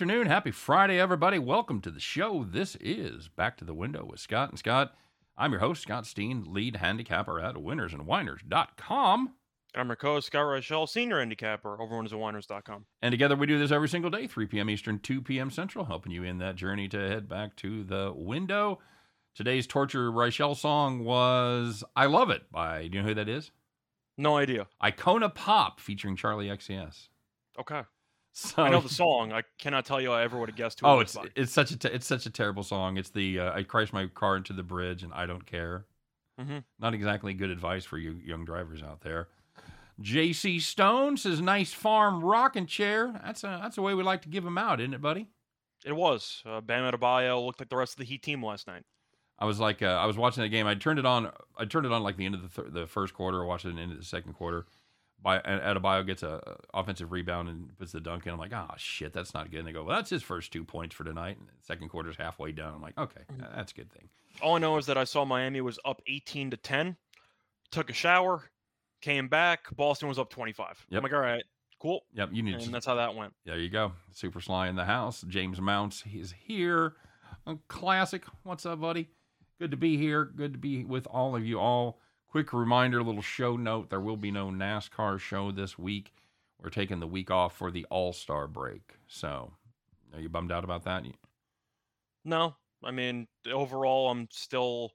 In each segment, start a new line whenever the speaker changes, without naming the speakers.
Good afternoon. Happy Friday, everybody. Welcome to the show. This is Back to the Window with Scott and Scott. I'm your host, Scott Steen, lead handicapper at winnersandwhiners.com.
I'm your co-host, Scott Rochelle, senior handicapper over winnersandwhiners.com.
And together we do this every single day, 3 p.m. Eastern, 2 p.m. Central, helping you in that journey to head back to the window. Today's Torture Rochelle song was I Love It by, do you know who that is?
No idea.
Icona Pop featuring Charli XCX.
Okay.
So,
I know the song. I cannot tell you I ever would have guessed who
Oh,
it
it's
by.
it's such a te- it's such a terrible song. It's the uh, I crashed my car into the bridge and I don't care.
Mhm.
Not exactly good advice for you young drivers out there. J.C. Stone says, "Nice farm rocking chair." That's a that's a way we like to give them out, isn't it, buddy?
It was. Uh, Bam Adebayo looked like the rest of the Heat team last night.
I was like, uh, I was watching that game. I turned it on. I turned it on like the end of the th- the first quarter. I watched it into the second quarter. Bam Adebayo gets a a offensive rebound and puts the dunk in. I'm like, oh shit, that's not good. And they go, well, that's his first two points for tonight. And the second quarter's halfway done. I'm like, okay, mm-hmm. that's a good thing.
All I know is that I saw Miami was up 18 to 10. Took a shower, came back. Boston was up 25.
Yep.
I'm like, all right, cool.
Yep, you need to.
And
to
that's how that went.
There you go. Super Sly in the house. James Mounts is here. A classic. What's up, buddy? Good to be here. Good to be with all of you all. Quick reminder, little show note. There will be no NASCAR show this week. We're taking the week off for the All Star break. So, are you bummed out about that?
No, I mean overall, I'm still.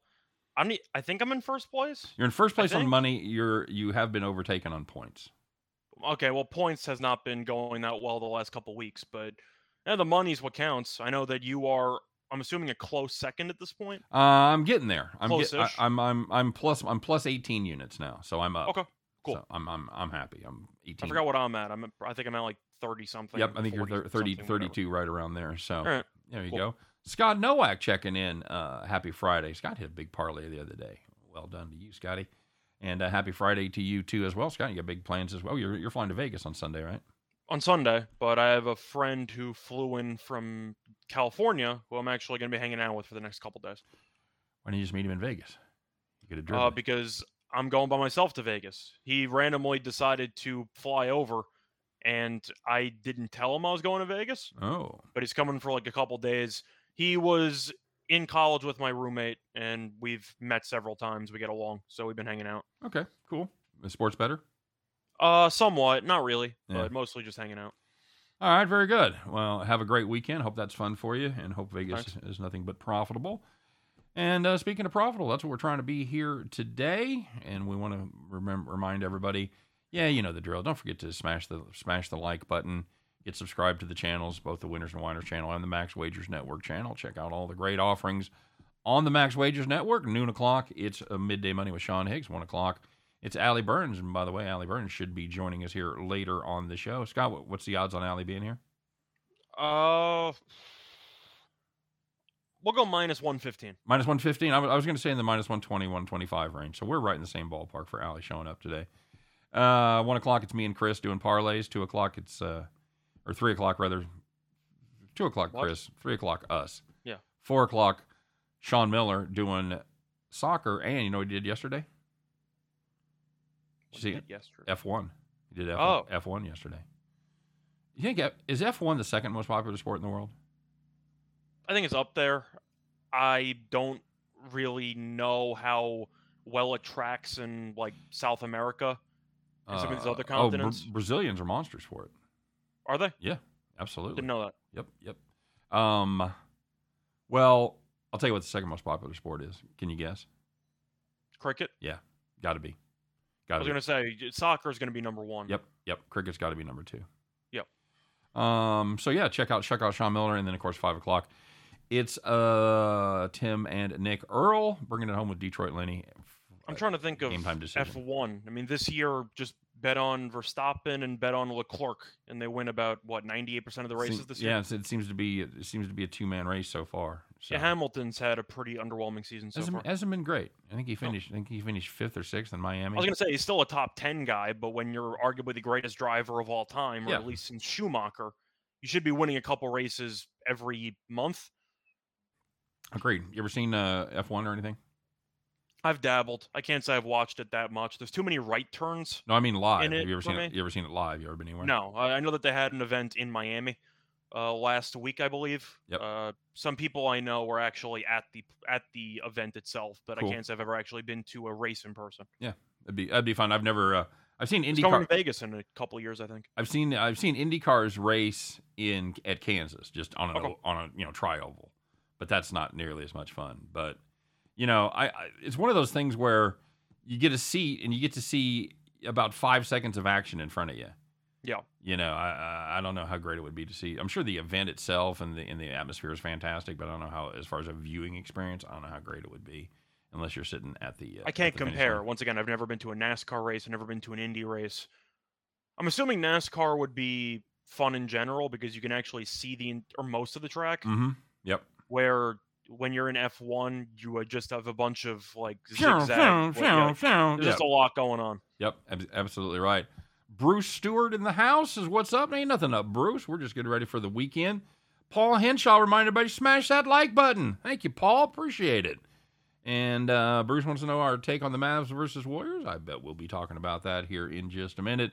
I'm. I think I'm in first place.
You're in first place on money. You're you have been overtaken on points.
Okay, well, points has not been going that well the last couple weeks, but yeah, the money's what counts. I know that you are. I'm assuming a close second at this point.
Uh, I'm getting there. I'm get, I. I'm I'm I'm plus I'm plus 18 units now. So I'm up.
Okay, cool.
So I'm I'm I'm happy. I'm 18.
I forgot what I'm at. I'm. At, I think I'm at like thirty something.
Yep, I think you're 30,
something, whatever.
32 right around there. So
All right.
there you
cool.
go. Scott Nowak checking in. Uh, happy Friday. Scott hit a big parlay the other day. Well done to you, Scotty. And uh, happy Friday to you too as well, Scott. You got big plans as well. You're you're flying to Vegas on Sunday, right?
On Sunday, but I have a friend who flew in from California who I'm actually going to be hanging out with for the next couple days.
Why don't you just meet him in Vegas? You could have driven.
Uh, because I'm going by myself to Vegas. He randomly decided to fly over, and I didn't tell him I was going to Vegas.
oh,
but he's coming for like a couple days. He was in college with my roommate, and we've met several times. We get along, so we've been hanging out.
okay, cool. The sports better.
Uh, somewhat, not really,
Yeah.
but mostly just hanging out.
All right, very good. Well, have a great weekend. Hope that's fun for you, and hope Vegas
Thanks.
is nothing but profitable. And uh, speaking of profitable, that's what we're trying to be here today, and we want to remember remind everybody. Yeah, you know the drill. Don't forget to smash the smash the like button. Get subscribed to the channels, both the Winners and Whiners channel and the Max Wagers Network channel. Check out all the great offerings on the Max Wagers Network. Noon o'clock, it's a midday money with Sean Higgs. One o'clock, it's Allie Burns. And by the way, Allie Burns should be joining us here later on the show. Scott, what- what's the odds on Allie being here?
Uh, we'll go minus one fifteen.
Minus 115. I was going to say in the minus 120, 125 range. So we're right in the same ballpark for Allie showing up today. Uh, one o'clock, it's me and Chris doing parlays. Two o'clock, it's, uh, or three o'clock rather. Two o'clock,
What?
Chris. Three o'clock, us.
Yeah.
Four o'clock, Sean Miller doing soccer. And you know what he did yesterday? Did you see
yesterday?
F1. He did F1,
Oh.
F1 yesterday. You think F- is F1 the second most popular sport in the world?
I think it's up there. I don't really know how well it tracks in like South America. And some of these other continents.
oh, Bra-? Brazilians are monsters for it.
Are they?
Yeah, absolutely.
Didn't know that.
Yep, yep. Um, well, I'll tell you what the second most popular sport is. Can you guess?
Cricket.
Yeah, got to be.
I
Got
was
to be.
gonna say soccer is gonna be number one.
Yep, yep. Cricket's got to be number two.
Yep.
Um. So yeah, check out check out Sean Miller, and then of course five o'clock. It's uh Tim and Nick Earl bringing it home with Detroit Lenny.
I'm trying to think of
game time decision.
F1. I mean, this year just bet on Verstappen and bet on Leclerc, and they win about what 98% of the races this
yeah,
year.
it's- it seems to be it seems to be a two man race so far. So.
Yeah, Hamilton's had a pretty underwhelming season so
hasn't,
far.
hasn't been great. I think he finished. I think he finished fifth or sixth in Miami.
I was gonna say he's still a top 10 guy, but when you're arguably the greatest driver of all time, or
Yeah.
at least since Schumacher, you should be winning a couple races every month.
Agreed. You ever seen uh, F1 or anything?
I've dabbled. I can't say I've watched it that much. There's too many right turns.
No, I mean live. Have you ever seen it? You ever seen it live? You ever been anywhere?
No, I I know that they had an event in Miami uh, last week, I believe.
Yep.
Uh, some people I know were actually at the at the event itself, but
Cool.
I can't say I've ever actually been to a race in person. Yeah.
That'd be that'd be fun. I've never uh, I've seen
It's going
IndyCar.
to Vegas in a couple of years, I think.
I've seen I've seen Indy cars race in at Kansas just on an
Okay.
on a you know tri oval, but that's not nearly as much fun. But you know, I, I it's one of those things where you get a seat and you get to see about five seconds of action in front of you.
Yeah.
You know, I I- don't know how great it would be to see. I'm sure the event itself and the and the atmosphere is fantastic, but I don't know how as far as a viewing experience, I don't know how great it would be unless you're sitting at the. Uh,
I can't
the
compare. Once again, I've never been to a NASCAR race. I've never been to an Indy race. I'm assuming NASCAR would be fun in general because you can actually see the or most of the track.
Mm-hmm. Yep.
Where when you're in F1, you would just have a bunch of like zigzag. yeah. There's
Yep.
just a lot going on.
Yep, ab- absolutely right. Bruce Stewart in the house is what's up. Ain't nothing up, Bruce. We're just getting ready for the weekend. Paul Henshaw reminded everybody smash that like button. Thank you, Paul. Appreciate it. And uh, Bruce wants to know our take on the Mavs versus Warriors. I bet we'll be talking about that here in just a minute.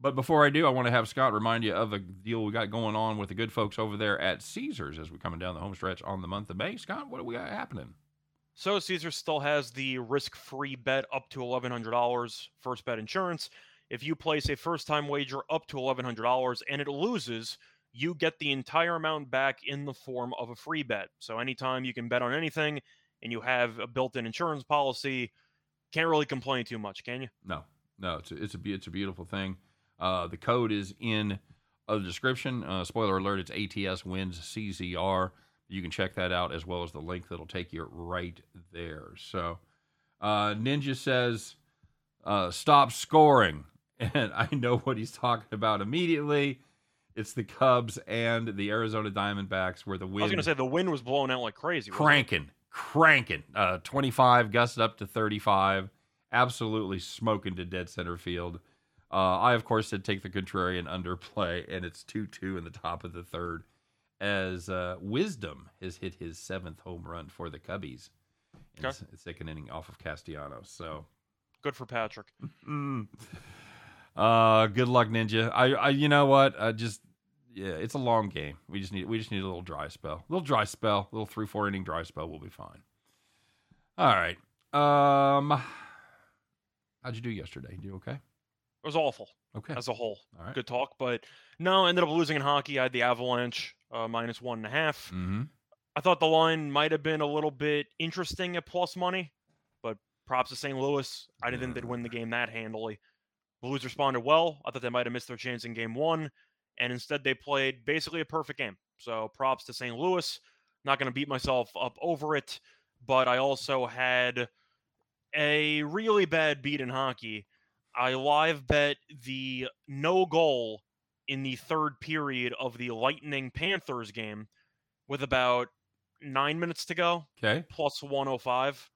But before I do, I want to have Scott remind you of a deal we got going on with the good folks over there at Caesars as we're coming down the home stretch on the month of May. Scott, what do we got happening?
So Caesar still has the risk-free bet up to $1,100 first bet insurance. If you place a first-time wager up to $1,100 and it loses, you get the entire amount back in the form of a free bet. So anytime you can bet on anything and you have a built-in insurance policy, can't really complain too much, can you?
No, no, it's a, it's a it's a beautiful thing. Uh, the code is in the description. Uh, spoiler alert: it's ATS wins CZR. You can check that out as well as the link that'll take you right there. So, uh, Ninja says, uh, "Stop scoring," and I know what he's talking about immediately. It's the Cubs and the Arizona Diamondbacks, where the
I
wind
was going to say the wind was blowing out like crazy.
cranking, cranking. Uh, 25 gusted up to 35, absolutely smoking to dead center field. Uh, I of course said take the contrarian underplay, and it's 2-2 in the top of the third, as uh, Wisdom has hit his seventh home run for the Cubbies in
Okay.
second inning off of Castellanos. So.
Good for Patrick.
Uh, good luck, Ninja. I, I, you know what? I just, yeah, it's a long game. We just need, we just need a little dry spell, a little dry spell, a little three, four inning dry spell. We'll be fine. All right. Um, how'd you do yesterday? You do okay?
It was awful
Okay.
as a whole.
Right.
Good talk, but no, I ended up losing in hockey. I had the Avalanche uh, minus one and a half.
Mm-hmm.
I thought the line might have been a little bit interesting at plus money, but props to St. Louis. I didn't think they'd win the game that handily. Blues responded well. I thought they might have missed their chance in game one, and instead they played basically a perfect game. So props to St. Louis. Not going to beat myself up over it, but I also had a really bad beat in hockey. I live bet the no goal in the third period of the Lightning Panthers game with about nine minutes to go,
Okay.
plus 105.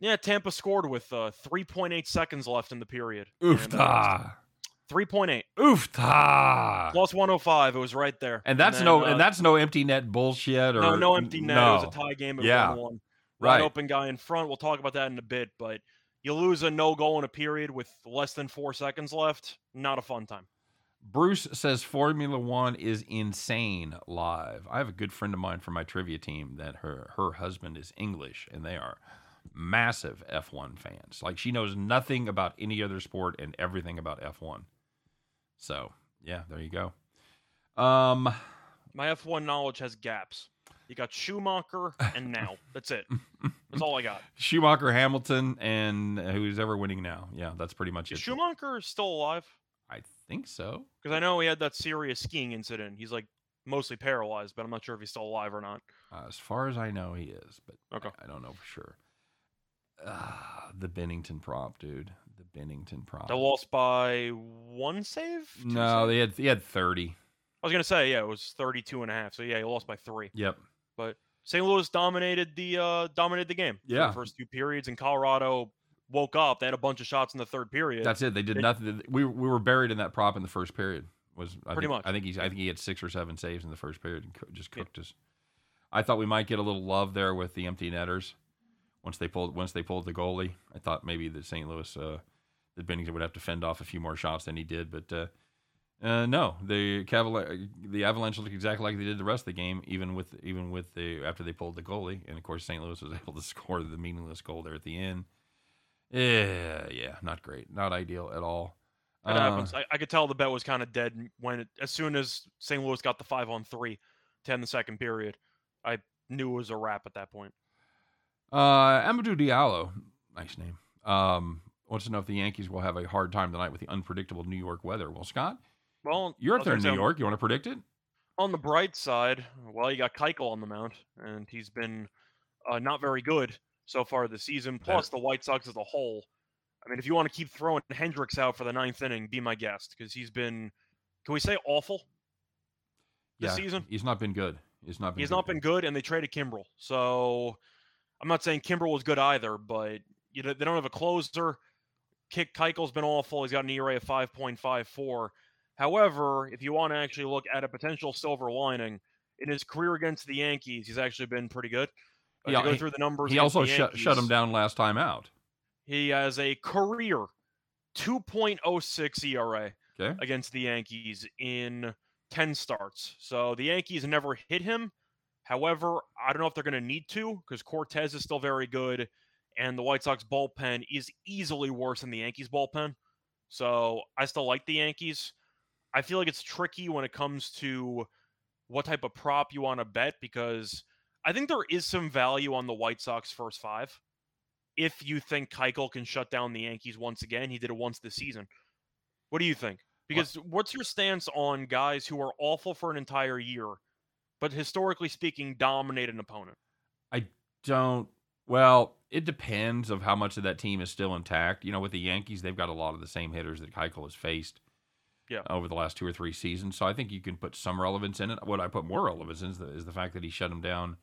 Yeah, Tampa scored with uh, 3.8 seconds left in the period. And, uh,
Oofta.
3.8
Oofta.
plus 105. It was right there.
And that's
then,
no,
uh,
and that's no empty net bullshit or
no, no empty net.
No.
It was a tie game. It
Yeah.
1 1.
Right.
Open guy in front. We'll talk about that in a bit. But you lose a no goal in a period with less than four seconds left. Not a fun time.
Bruce says Formula One is insane live. I have a good friend of mine from my trivia team that her her husband is English and they are massive F1 fans. Like she knows nothing about any other sport and everything about F1. So yeah, there you go. Um,
My F1 knowledge has gaps. You got Schumacher and now. That's it. That's all I got.
Schumacher, Hamilton, and who's ever winning now. Yeah, that's pretty much
Is
it.
Schumacher still alive?
I think so.
Because I know he had that serious skiing incident. He's like mostly paralyzed, but I'm not sure if he's still alive or not.
Uh, as far as I know, he is, but
Okay.
I, I don't know for sure. Ah, the Binnington prop, dude. The Binnington prop.
They lost by one save? Two
No,
saves?
they had he had thirty.
I was going to say, yeah, it was 32 and a half. So yeah, he lost by three.
Yep.
But St. Louis dominated the uh dominated the game. for
Yeah.
the first two periods, and Colorado woke up. They had a bunch of shots in the third period.
That's it. They did
It-
nothing. We we were buried in that prop in the first period. Was I
Pretty
think,
much.
I think he's. I think he had six or seven saves in the first period and coo- just
Yeah.
cooked us. I thought we might get a little love there with the empty netters once they pulled once they pulled the goalie. I thought maybe the St. Louis uh, that Binnington would have to fend off a few more shots than he did, but uh, Uh, no, the Cavala- the Avalanche looked exactly like they did the rest of the game, even with even with the after they pulled the goalie, and of course St. Louis was able to score the meaningless goal there at the end. Yeah, yeah, not great, not ideal at all.
It
Uh,
happens. I, I could tell the bet was kind of dead when it, as soon as St. Louis got the five on three to end the second period. I knew it was a wrap at that point.
Uh, Amadou Diallo, nice name. Um, wants to know if the Yankees will have a hard time tonight with the unpredictable New York weather. Well, Scott,
Well,
you're up there in New York. You want to predict it?
On the bright side, well, you got Keuchel on the mound, and he's been uh, not very good so far this season. Plus, the White Sox as a whole. I mean, if you want to keep throwing Hendriks out for the ninth inning, be my guest because he's been, can we say awful this
yeah,
season?
he's not been good. He's not been.
He's
good.
not been good, and they traded Kimbrel. So I'm not saying Kimbrel was good either, but you know they don't have a closer. Kick Keuchel's been awful. He's got an ERA of 5.54. However, if you want to actually look at a potential silver lining in his career against the Yankees, he's actually been pretty good. Uh,
Yeah,
go
he-
through the numbers,
He also shut shut him down last time out.
He has a career 2.06 ERA
Okay.
against the Yankees in 10 starts. So the Yankees never hit him. However, I don't know if they're going to need to because Cortes is still very good, and the White Sox bullpen is easily worse than the Yankees bullpen. So I still like the Yankees. I feel like it's tricky when it comes to what type of prop you want to bet because I think there is some value on the White Sox first five. If you think Keuchel can shut down the Yankees once again, he did it once this season. What do you think? Because what's your stance on guys who are awful for an entire year, but historically speaking, dominate an opponent?
I don't. Well, it depends of how much of that team is still intact. You know, with the Yankees, they've got a lot of the same hitters that Keuchel has faced.
Yeah.
Over the last two or three seasons, so I think you can put some relevance in it. What I put more relevance in is the, is the fact that he shut him down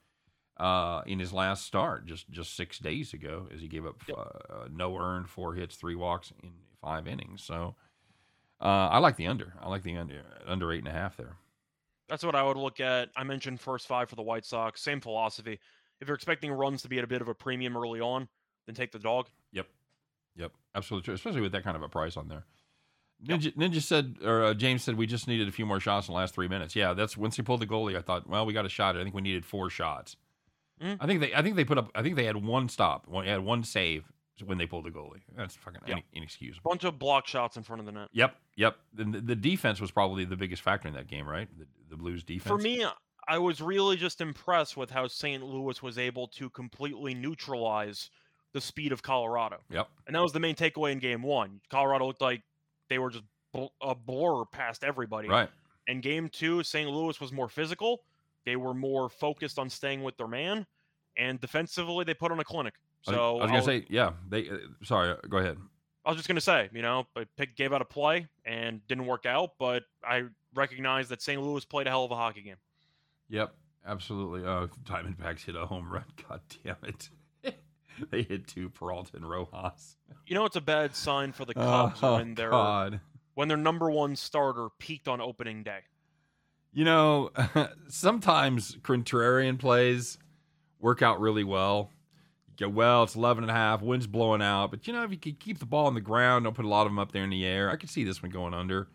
uh, in his last start just just six days ago, as he gave up
Yep.
uh, no earned, four hits, three walks in five innings. So uh, I like the under. I like the under under eight and a half there.
That's what I would look at. I mentioned first five for the White Sox. Same philosophy. If you're expecting runs to be at a bit of a premium early on, then take the dog.
Yep, yep, absolutely true. Especially with that kind of a price on there.
Yep.
Ninja, Ninja said, or uh, James said, we just needed a few more shots in the last three minutes. Yeah, that's once he pulled the goalie. I thought, well, we got a shot. I think we needed four shots.
Mm.
I think they, I think they put up. I think they had one stop. One, had one save when they pulled the goalie. That's fucking ine- inexcusable.
Bunch of block shots in front of the net.
Yep, yep. The, the defense was probably the biggest factor in that game, right? The, the Blues defense.
For me, I was really just impressed with how St. Louis was able to completely neutralize the speed of Colorado.
Yep.
And that was the main takeaway in game one. Colorado looked like they were just bl- a blur past everybody.
Right.
And game two, St. Louis was more physical. They were more focused on staying with their man. And defensively, they put on a clinic.
I was-
So
I was gonna
I'll-
say, yeah. They. Uh, sorry. uh, Go ahead.
I was just gonna say, you know, but Pick gave out a play and didn't work out, but I recognize that St. Louis played a hell of a hockey game.
Yep, absolutely. Uh, Diamondbacks hit a home run. God damn it! they hit two Peralta and Rojas.
You know, it's a bad sign for the Cubs
oh
when their
God!
when their number one starter peaked on opening day.
You know, sometimes contrarian plays work out really well. Go, well, it's 11 and a half, wind's blowing out. But, you know, if you could keep the ball on the ground, don't put a lot of them up there in the air. I could see this one going under.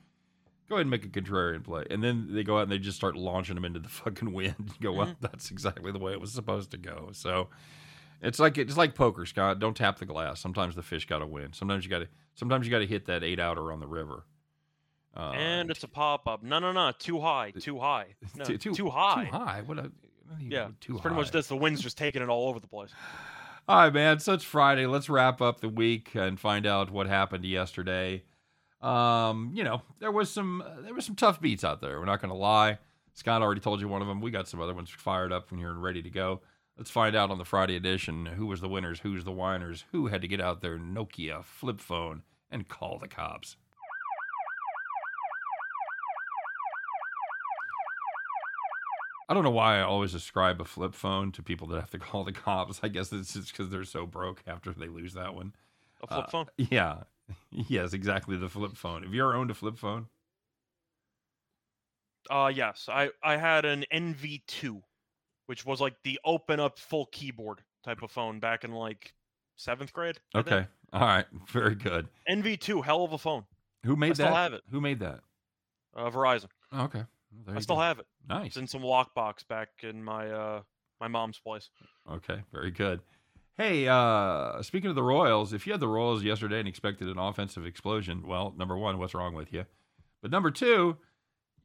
Go ahead and make a contrarian play. And then they go out and they just start launching them into the fucking wind. You go, well, that's exactly the way it was supposed to go. So it's like it's like poker, Scott. Don't tap the glass. Sometimes the fish got to win. Sometimes you got to sometimes you got to hit that eight outer on the river. Uh,
and it's a pop up. No, no, no, too high, too high, no,
too,
too,
too,
high.
Too high. What? A,
Yeah,
too
it's pretty much
high.
this. The wind's just taking it all over the place.
All right, man. So it's Friday. Let's wrap up the week and find out what happened yesterday. Um, you know, there was some there was some tough beats out there. We're not going to lie. Scott already told you one of them. We got some other ones fired up from here and ready to go. Let's find out on the Friday edition who was the winners, who's the whiners, who had to get out their Nokia flip phone and call the cops. I don't know why I always ascribe a flip phone to people that have to call the cops. I guess it's just because they're so broke after they lose that one.
A flip
Uh,
phone.
Yeah. Yes, exactly. The flip phone. Have you ever owned a flip phone?
Uh, yes, I I had an NV2, which was like the open up full keyboard type of phone back in like seventh grade. I think.
Okay. All right. Very good.
NV2, hell of a phone.
Who made
still
that?
have it.
Who made that?
Uh, Verizon.
Okay. Well,
I still
go.
have it.
Nice.
It's in some lockbox back in my uh my mom's place.
Okay, very good. Hey, uh, speaking of the Royals, if you had the Royals yesterday and expected an offensive explosion, well, number one, what's wrong with you? But number two,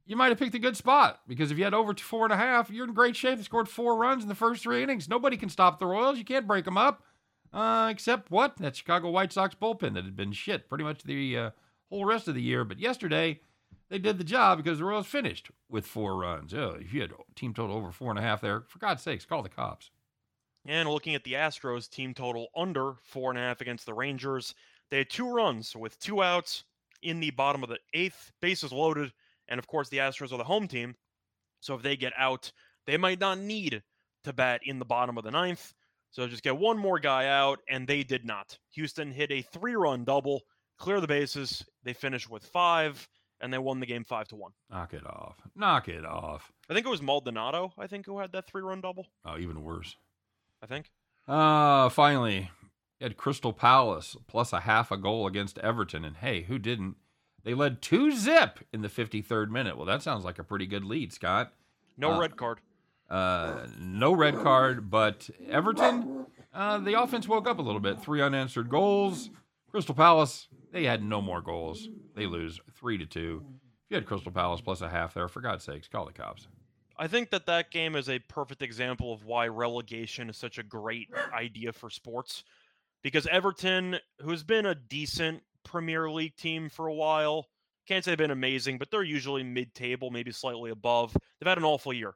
you might have picked a good spot because if you had over to four and a half, you're in great shape. They scored four runs in the first three innings. Nobody can stop the Royals. You can't break them up, uh, except what? That Chicago White Sox bullpen that had been shit pretty much the uh, whole rest of the year. But yesterday, they did the job because the Royals finished with four runs. Oh, if you had team total over four and a half there, for God's sakes, call the cops.
And looking at the Astros team total under four and a half against the Rangers, they had two runs with two outs in the bottom of the eighth, bases loaded, and of course the Astros are the home team. So if they get out, they might not need to bat in the bottom of the ninth. So just get one more guy out, and they did not. Houston hit a three-run double, clear the bases. They finished with five, and they won the game five to one.
Knock it off. Knock it off.
I think it was Maldonado. I think who had that three-run double.
Oh, even worse.
I think.
Uh, finally, you had Crystal Palace plus a half a goal against Everton. And hey, who didn't? They led 2 zip in the 53rd minute. Well, that sounds like a pretty good lead, Scott.
No
Uh,
red card.
Uh, no red card, but Everton, uh, the offense woke up a little bit. Three unanswered goals. Crystal Palace, they had no more goals. They lose 3 to 2. If you had Crystal Palace plus a half there, for God's sakes, call the cops.
I think that that game is a perfect example of why relegation is such a great idea for sports. Because Everton, who's been a decent Premier League team for a while, can't say they've been amazing, but they're usually mid table, maybe slightly above. They've had an awful year.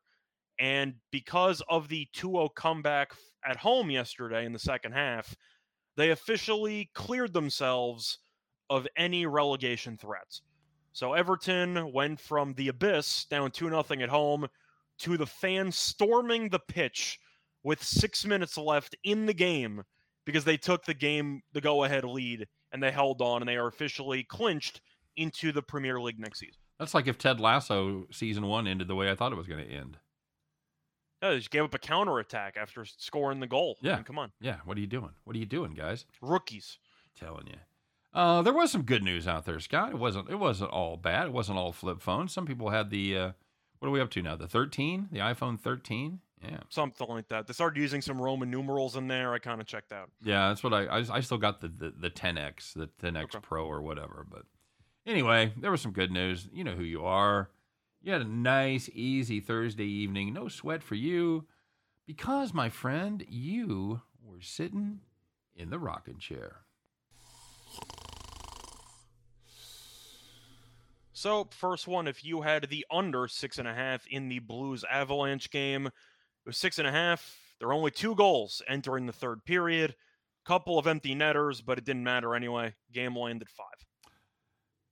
And because of the 2 0 comeback at home yesterday in the second half, they officially cleared themselves of any relegation threats. So Everton went from the abyss down 2 0 at home to the fans storming the pitch with six minutes left in the game because they took the game, the go ahead lead, and they held on and they are officially clinched into the Premier League next season.
That's like if Ted Lasso season one ended the way I thought it was going to end.
Yeah, they just gave up a counterattack after scoring the goal. I
Yeah.
mean, come on.
Yeah, what are you doing? What are you doing, guys?
Rookies.
telling you. Uh, there was some good news out there, Scott. It wasn't. It wasn't all bad. It wasn't all flip phones. Some people had the. Uh, what are we up to now? The 13, the iPhone 13. Yeah,
Something like that. They started using some Roman numerals in there. I kind of checked out.
yeah. That's what I. I, I still got the, the the 10x, the 10x
Okay.
Pro or whatever. But anyway, there was some good news. You know who you are. You had a nice, easy Thursday evening. No sweat for you, because my friend, you were sitting in the rocking chair.
So, first one, if you had the under six and a half in the Blues Avalanche game, it was six and a half. There were only two goals entering the third period. Couple of empty netters, but it didn't matter anyway. Game landed five.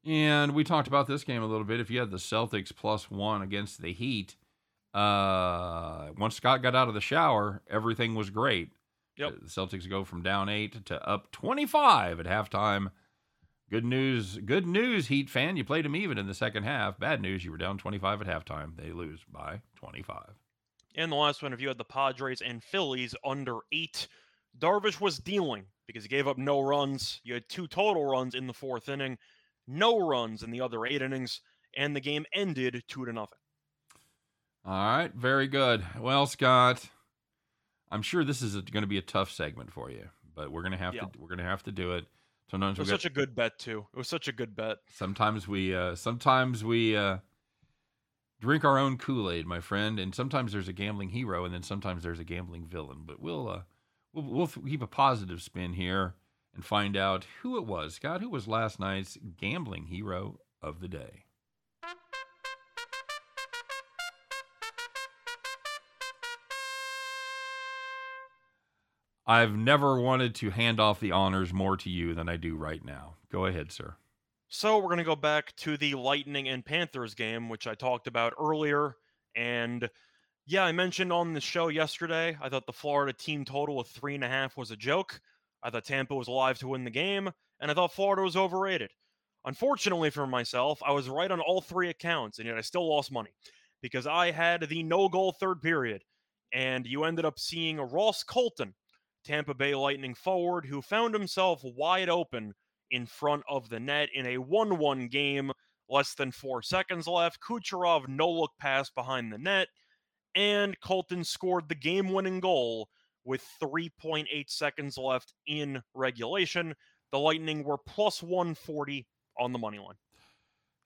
And we talked about this game a little bit. If you had the Celtics plus one against the Heat, uh, once Scott got out of the shower, everything was great.
Yep.
The Celtics go from down eight to up 25 at halftime. Good news, good news, Heat fan. You played them even in the second half. Bad news, you were down 25 at halftime. They lose by 25.
And the last one, if you had the Padres and Phillies under eight, Darvish was dealing because he gave up no runs. You had two total runs in the fourth inning, no runs in the other eight innings, and the game ended two to nothing.
All right, very good. Well, Scott, I'm sure this is going to be a tough segment for you, but we're going to have
Yeah.
to we're going to have to do it. Sometimes
It was
got,
such a good bet too. It was such a good bet.
sometimes we uh, sometimes we uh, drink our own Kool-Aid, my friend, and sometimes there's a gambling hero and then sometimes there's a gambling villain. But we'll uh, we'll, we'll keep a positive spin here and find out who it was. Scott, who was last night's gambling hero of the day? I've never wanted to hand off the honors more to you than I do right now. Go ahead, sir.
So we're going to go back to the Lightning and Panthers game, which I talked about earlier. And yeah, I mentioned on the show yesterday, I thought the Florida team total of three and a half was a joke. I thought Tampa was alive to win the game, and I thought Florida was overrated. Unfortunately for myself, I was right on all three accounts, and yet I still lost money because I had the no goal third period. And you ended up seeing Ross Colton, Tampa Bay Lightning forward, who found himself wide open in front of the net in a 1 1 game less than four seconds left. Kucherov no look pass behind the net, and Colton scored the game winning goal with 3.8 seconds left in regulation. The Lightning were plus 140 on the money line.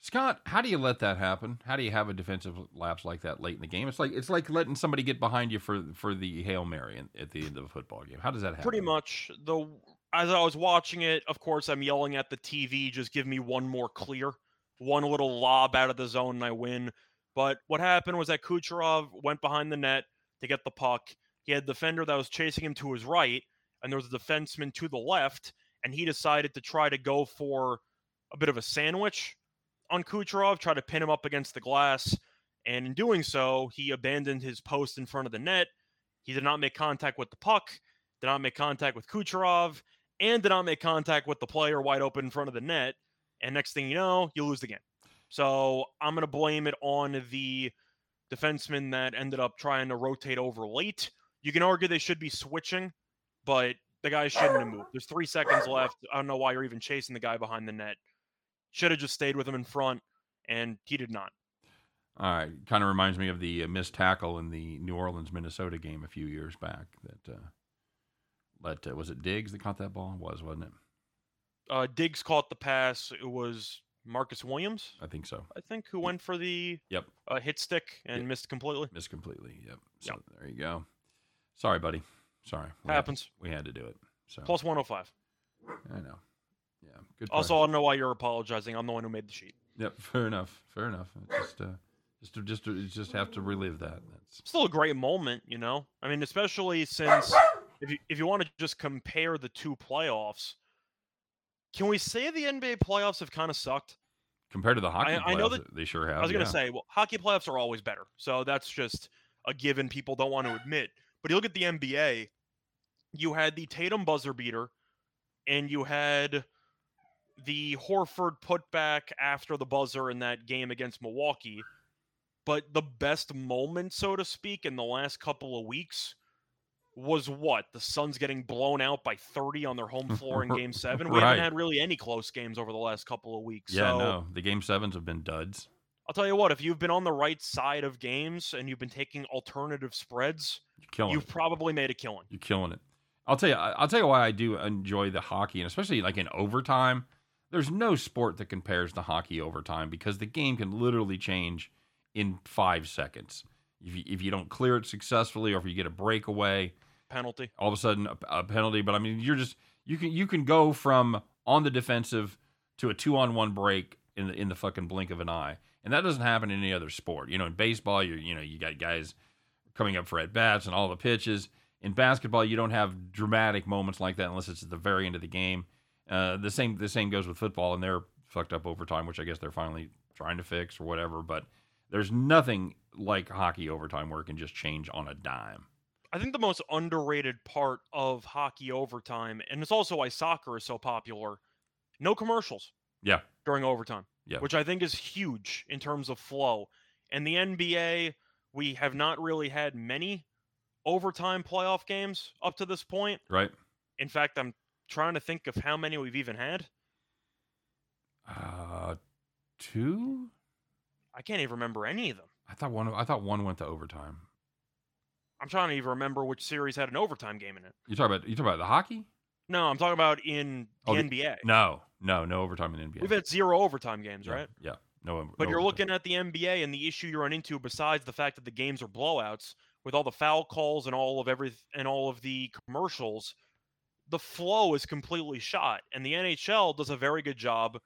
Scott, how do you let that happen? How do you have a defensive lapse like that late in the game? It's like it's like letting somebody get behind you for for the hail mary at the end of a football game. How does that happen?
Pretty much the as I was watching it, of course, I'm yelling at the TV, just give me one more clear, one little lob out of the zone, and I win. But what happened was that Kucherov went behind the net to get the puck. He had a defender that was chasing him to his right, and there was a defenseman to the left, and he decided to try to go for a bit of a sandwich on Kucherov, try to pin him up against the glass. And in doing so, he abandoned his post in front of the net. He did not make contact with the puck, did not make contact with Kucherov, and did not make contact with the player wide open in front of the net. And next thing you know, you lose the game. So I'm going to blame it on the defenseman that ended up trying to rotate over late. You can argue they should be switching, but the guy shouldn't have moved. There's three seconds left. I don't know why you're even chasing the guy behind the net. Should have just stayed with him in front, and he did not.
All right, kind of reminds me of the uh, missed tackle in the New Orleans Minnesota game a few years back. That uh, let uh, was it Diggs that caught that ball? It was wasn't it?
Uh, Diggs caught the pass. It was Marcus Williams.
I think so.
I think who went for the
yep
uh, hit stick and
yep.
missed completely.
Missed completely. Yep. So
yep.
there you go. Sorry, buddy. Sorry.
We Happens.
Had, we had to do it. So
plus 105.
I know. Yeah. Good.
Also, I don't know why you're apologizing. I'm the one who made the sheet.
Yep. Fair enough. Fair enough. Just, uh, just, to, just, to, just have to relive that. That's
still a great moment, you know. I mean, especially since if you if you want to just compare the two playoffs, can we say the NBA playoffs have kind of sucked?
Compared to the hockey
I,
playoffs,
I know that,
they sure have.
I was going
to
say, well, hockey playoffs are always better. So that's just a given people don't want to admit. But you look at the NBA, you had the Tatum buzzer beater, and you had the Horford putback after the buzzer in that game against Milwaukee. But the best moment, so to speak, in the last couple of weeks was what? The Suns getting blown out by 30 on their home floor in game seven. We
right.
haven't had really any close games over the last couple of weeks.
Yeah,
so
no. The game sevens have been duds.
I'll tell you what, if you've been on the right side of games and you've been taking alternative spreads, you've
it.
probably made a killing.
You're killing it. I'll tell you. I'll tell you why I do enjoy the hockey, and especially like in overtime. There's no sport that compares to hockey overtime because the game can literally change in five seconds. If you, if you don't clear it successfully, or if you get a breakaway,
penalty,
all of a sudden a, a penalty. But I mean, you're just you can you can go from on the defensive to a two on one break in the in the fucking blink of an eye, and that doesn't happen in any other sport. You know, in baseball, you you know you got guys coming up for at bats and all the pitches. In basketball, you don't have dramatic moments like that unless it's at the very end of the game. Uh, the same the same goes with football, and they're fucked up overtime, which I guess they're finally trying to fix or whatever. But there's nothing like hockey overtime where it can just change on a dime.
I think the most underrated part of hockey overtime, and it's also why soccer is so popular, no commercials.
Yeah.
During overtime.
Yeah.
Which I think is huge in terms of flow. And the NBA, we have not really had many overtime playoff games up to this point.
Right.
In fact, I'm trying to think of how many we've even had.
Uh, two.
I can't even remember any of them.
I thought one. I thought one went to overtime.
I'm trying to even remember which series had an overtime game in it.
You talk about you talk about the hockey?
No, I'm talking about in the
Oh, the-
NBA.
No, no, no overtime in the NBA.
We've had zero overtime games,
yeah,
right?
Yeah, no.
But
no
you're
overtime.
looking at the NBA and the issue you run into, besides the fact that the games are blowouts, with all the foul calls and all of every and all of the commercials, the flow is completely shot. And the NHL does a very good job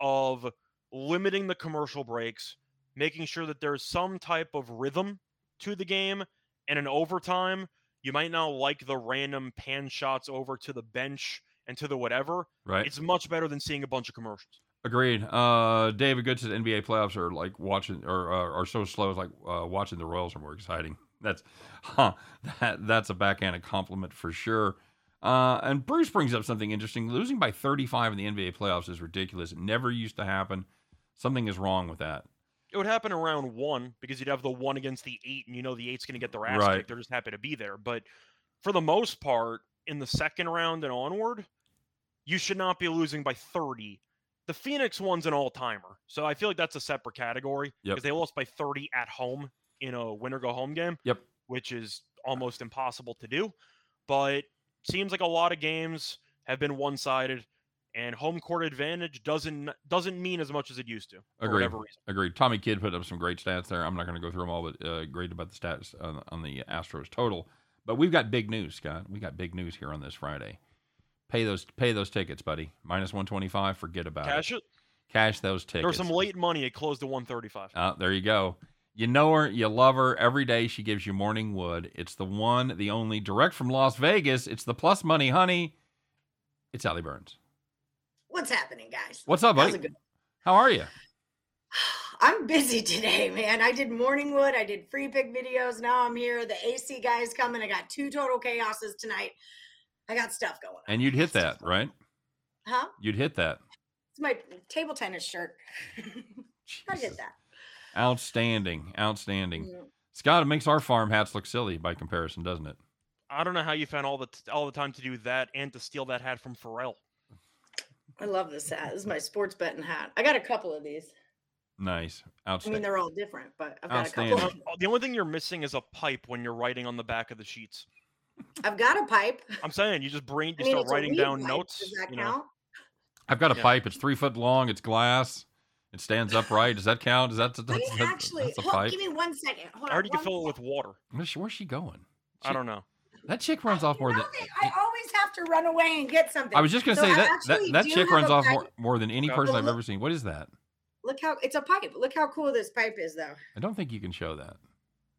of limiting the commercial breaks, making sure that there's some type of rhythm to the game. And in overtime, you might not like the random pan shots over to the bench and to the whatever.
right.
It's much better than seeing a bunch of commercials.
Agreed. Uh, David Good says NBA playoffs are like watching or uh, are so slow. It's like uh, watching the Royals are more exciting. That's, huh? That that's a backhanded compliment for sure. Uh, and Bruce brings up something interesting. Losing by 35 in the NBA playoffs is ridiculous. It never used to happen. Something is wrong with that.
It would happen around one because you'd have the one against the eight, and you know the eight's going to get their ass
Right.
kicked. They're just happy to be there. But for the most part, in the second round and onward, you should not be losing by 30 the Phoenix one's an all timer. So I feel like that's a separate category
Yep.
because they lost by 30 at home in a winner go home game.
Yep.
Which is almost impossible to do. But seems like a lot of games have been one sided and home court advantage doesn't doesn't mean as much as it used to for
Agreed.
whatever reason.
Agreed. Tommy Kidd put up some great stats there. I'm not going to go through them all, but uh, great about the stats on, on the Astros total. But we've got big news, Scott. We got big news here on this Friday. Pay those, pay those tickets, buddy. Minus 125. Forget about
Cash
it.
Cash it.
Cash those tickets.
There was some late money. It closed to 135.
Uh, there you go. You know her, you love her. Every day she gives you morning wood. It's the one, the only, direct from Las Vegas. It's the plus money, honey. It's Allie Burns.
What's happening, guys?
What's up, buddy? How are you?
I'm busy today, man. I did morning wood. I did free pick videos. Now I'm here. The AC guys coming. I got two total chaoses tonight. I got stuff going on.
And you'd hit that, right?
Huh?
You'd hit that.
It's my table tennis shirt. I get that.
Outstanding. Outstanding.
Mm.
Scott, it makes our farm hats look silly by comparison, doesn't it?
I don't know how you found all the t- all the time to do that and to steal that hat from Pharrell.
I love this hat. This is my sports betting hat. I got a couple of these.
Nice. Outstanding.
I mean, they're all different, but I've got a
Outstanding.
couple.
Uh, the only thing you're missing is a pipe when you're writing on the back of the sheets.
I've got a pipe.
I'm saying you just bring you
I mean,
start writing down
pipe.
notes.
Does that
you know.
count?
I've got a
Yeah.
pipe. It's three foot long. It's glass. It stands upright. Does that count? Does that, that's, that's,
actually.
that's a
hold-
pipe?
give me one second. Hold
I
on.
heard you can
one
fill it with water.
Where's she, where's she going?
I don't know.
That chick runs off more than.
that I always have to run away and get something.
I was just gonna
So
say that that,
actually
that
do
chick runs off more, more than any
Okay.
person
Well,
I've
look-
ever seen. What is that?
Look how it's a pipe. Look how cool this pipe is, though.
I don't think you can show that.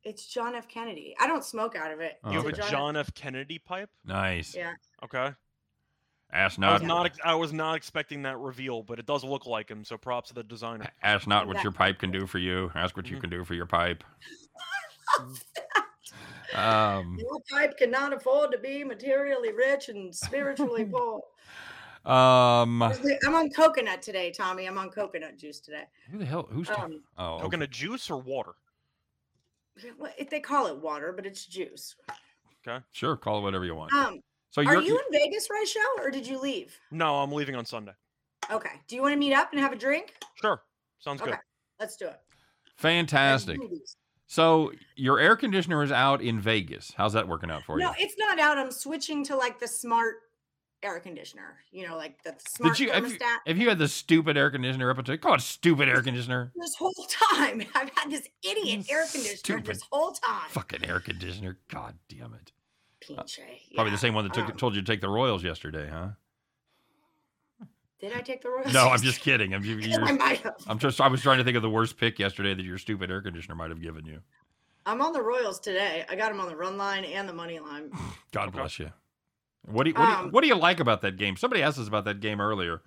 It's John F. Kennedy. I don't smoke out of it.
Oh,
You
It's
have
okay.
a John F. Kennedy pipe.
Nice.
Yeah.
Okay.
Ask
I was
not.
not. ex- I was not expecting that reveal, but it does look like him. So props to the designer.
Ask not what your pipe can do for you. Ask what you
Mhm.
can do for your pipe. Um,
Your pipe cannot afford to be materially rich and spiritually poor.
um,
I'm on coconut today, Tommy. I'm on coconut juice today.
who the hell? Who's? ta-
Um,
oh, okay.
Coconut juice or water?
well, if they call it water, but it's juice.
Okay, sure. Call it whatever you want.
Um,
So
are
you're.
you in Vegas right show, or did you leave?
No, I'm leaving on Sunday.
Okay. Do you want to meet up and have a drink?
Sure. Sounds good.
Okay. Let's do it.
fantastic. So your air conditioner is out in Vegas. How's that working out for you?
No, it's not out. I'm switching to like the smart air conditioner. You know, like the smart
Did you have, you
thermostat.
have you had the stupid air conditioner up until? Come on, stupid air conditioner.
This whole time, I've had this idiot air conditioner
Stupid.
this whole time.
Fucking air conditioner. God damn it.
Pinche.
Probably the same one that took,
um,
told you to take the Royals yesterday, huh?
Did I take the Royals?
No, I'm just kidding. I'm,
I might have.
I'm just. I was trying to think of the worst pick yesterday that your stupid air conditioner might have given you.
I'm on the Royals today. I got them on the run line and the money line.
God
Okay.
bless you. What do you, what, do you,
Um,
what do you like about that game? Somebody asked us about that game earlier.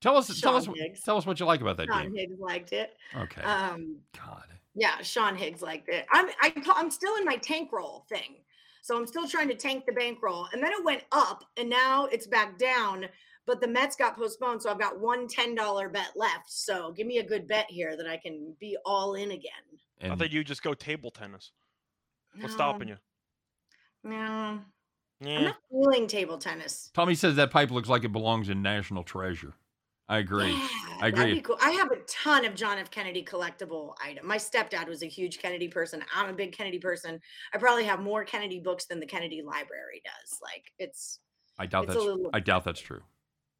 Tell us. tell us.
Higgs.
Tell us what you like about that
Sean
game.
Higgs liked it.
Okay.
Um,
God.
yeah, Sean Higgs liked it. I'm I, ca- I'm still in my tank roll thing, so I'm still trying to tank the bankroll. And then it went up, and now it's back down. But the Mets got postponed, so I've got one ten dollar bet left. So give me a good bet here that I can be all in again.
I
And
thought you just go table tennis. What's
No,
stopping you?
No, I'm not feeling table tennis.
Tommy says that pipe looks like it belongs in National Treasure. I agree.
Yeah,
I agree.
cool. I have a ton of John F. Kennedy collectible items. My stepdad was a huge Kennedy person. I'm a big Kennedy person. I probably have more Kennedy books than the Kennedy Library does. Like it's
I doubt
It's
that's.
little-
I doubt that's true.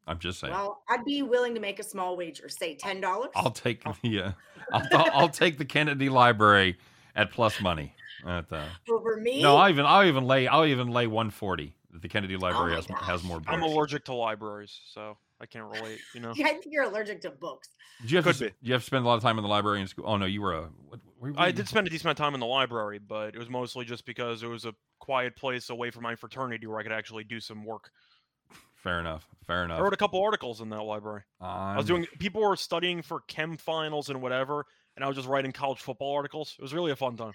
I'm just saying.
well, I'd be willing to make a small wager, say ten dollars.
I'll take the. Uh, I'll, I'll, I'll take the Kennedy Library at plus money. At the,
over me.
no, I even I'll even lay I'll even lay 140 that the Kennedy Library
my
has has more books.
I'm allergic to libraries, so I can't relate. You know.
Yeah, I think you're allergic to books.
Did you have
Could
to,
be.
you have to spend a lot of time in the library in school? Oh no, you were a. What, where were
I did spend a decent amount of time in the library, but it was mostly just because it was a quiet place away from my fraternity where I could actually do some work.
Fair enough. Fair enough.
I wrote a couple articles in that library. I was doing. People were studying for chem finals and whatever, and I was just writing college football articles. It was really a fun time.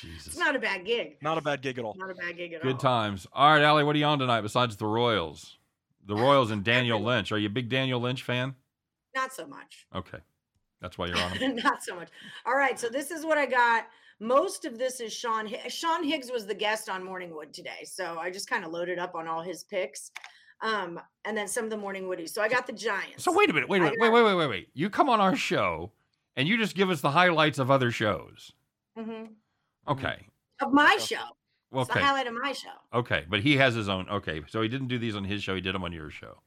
Jesus.
It's not a bad gig.
Not a bad gig at all.
Not a bad gig at all.
Good times. All right, Allie, what are you on tonight besides the Royals? The Royals and Daniel Lynch. Are you a big Daniel Lynch fan?
Not so much.
Okay, that's why you're on him.
Not so much. All right, so this is what I got. Most of this is Sean. Hi- Sean Higgs was the guest on Morningwood today, so I just kind of loaded up on all his picks. Um, and then some of the morning woodies. So I got the Giants.
So wait a minute, wait a minute, wait,
got-
wait, wait, wait, wait. You come on our show and you just give us the highlights of other shows.
Mhm.
Okay.
of my
Okay.
It's the highlight of my show.
Okay. But he has his own. Okay. So he didn't do these on his show. He did them on your show.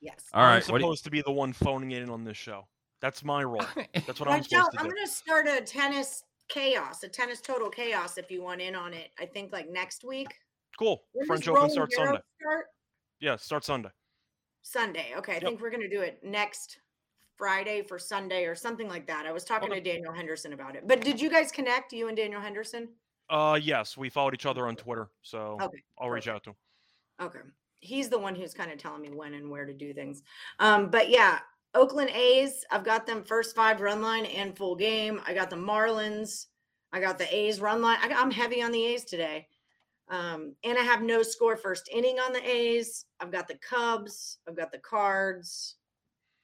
Yes.
All right.
I'm
right. What do
supposed to be the one phoning it in on this show. That's my role. That's what I'm
show,
supposed to
I'm gonna start a tennis chaos, a tennis total chaos if you want in on it. I think like next week.
Cool.
When
French Open
Roland
starts
Garros
Sunday.
Start?
Yeah, start Sunday.
Sunday. Okay. I
Yep.
think we're gonna do it next Friday for Sunday or something like that. I was talking
Okay.
to Daniel Henderson about it. But did you guys connect, you and Daniel Henderson?
Uh, yes, we followed each other on Twitter, so
Okay.
I'll reach out to him.
Okay. He's the one who's kind of telling me when and where to do things. Um, but yeah, Oakland A's, I've got them first five run line and full game. I got the Marlins. I got the A's run line. I, am heavy on the A's today. Um, and I have no score first inning on the A's. I've got the Cubs. I've got the Cards.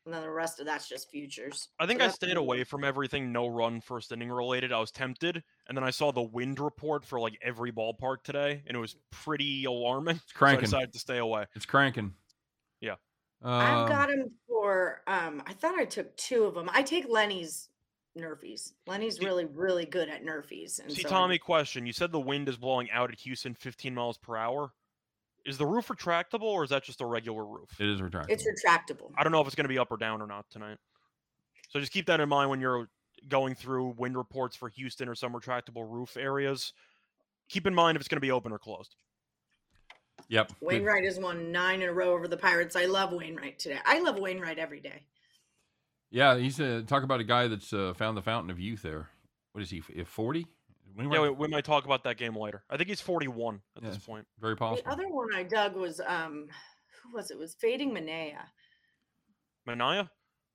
And then the rest of that's just futures.
I think
So
I stayed away from everything no run first inning related. I was tempted, and then I saw the wind report for like every ballpark today, and it was pretty alarming.
It's
So I decided to stay away.
It's cranking.
Yeah.
I've
Um,
got them for um I thought I took two of them. I take Lenny's Nerfies. Lenny's
See-
really, really good at Nerfies. And
See,
so I
Tommy, question: You said the wind is blowing out at Houston 15 miles per hour. Is the roof retractable, or is that just a regular roof?
It is retractable.
It's retractable.
I don't know if it's going to be up or down or not tonight. So just keep that in mind when you're going through wind reports for Houston or some retractable roof areas. Keep in mind if it's going to be open or closed.
Yep.
Wainwright has won nine in a row over the Pirates. I love Wainwright today. I love Wainwright every day.
Yeah, he's uh, talk about a guy that's uh, found the fountain of youth there. What is he? If Forty?
Yeah, we, we might talk about that game later. I think he's 41 at this point.
very possible.
The other one I dug was um who was it? It was Fading Manaea.
Manaya,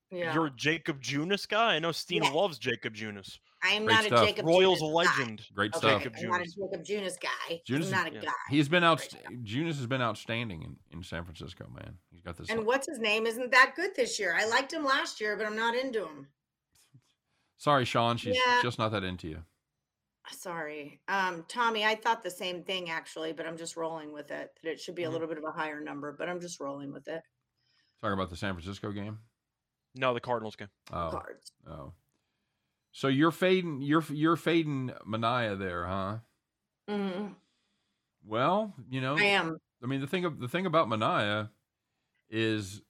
Yeah.
you're a Jakob Junis guy. I know Steen
Yes.
loves Jakob Junis.
I am
Great
not
stuff.
a Jakob
Royals
Junis guy.
legend.
Great
Okay,
stuff.
Jakob
I'm not a Jakob Junis guy.
Junis is-
I'm not a
yeah.
guy.
He's been out.
Right
Junis has been outstanding in, in San Francisco, man. He's got this.
And what's his name isn't that good this year. I liked him last year, but I'm not into him.
Sorry, Sean. She's
Yeah.
just not that into you.
Sorry. Um, Tommy, I thought the same thing actually, but I'm just rolling with it. That it should be a
Mhm.
little bit of a higher number, but I'm just rolling with it.
Talking about the San Francisco game.
No, the Cardinals game.
Oh,
Cards.
oh. So you're fading. You're you're fading Manaea there, huh?
Mhm.
Well, you know,
I am.
I mean, the thing of the thing about Manaea is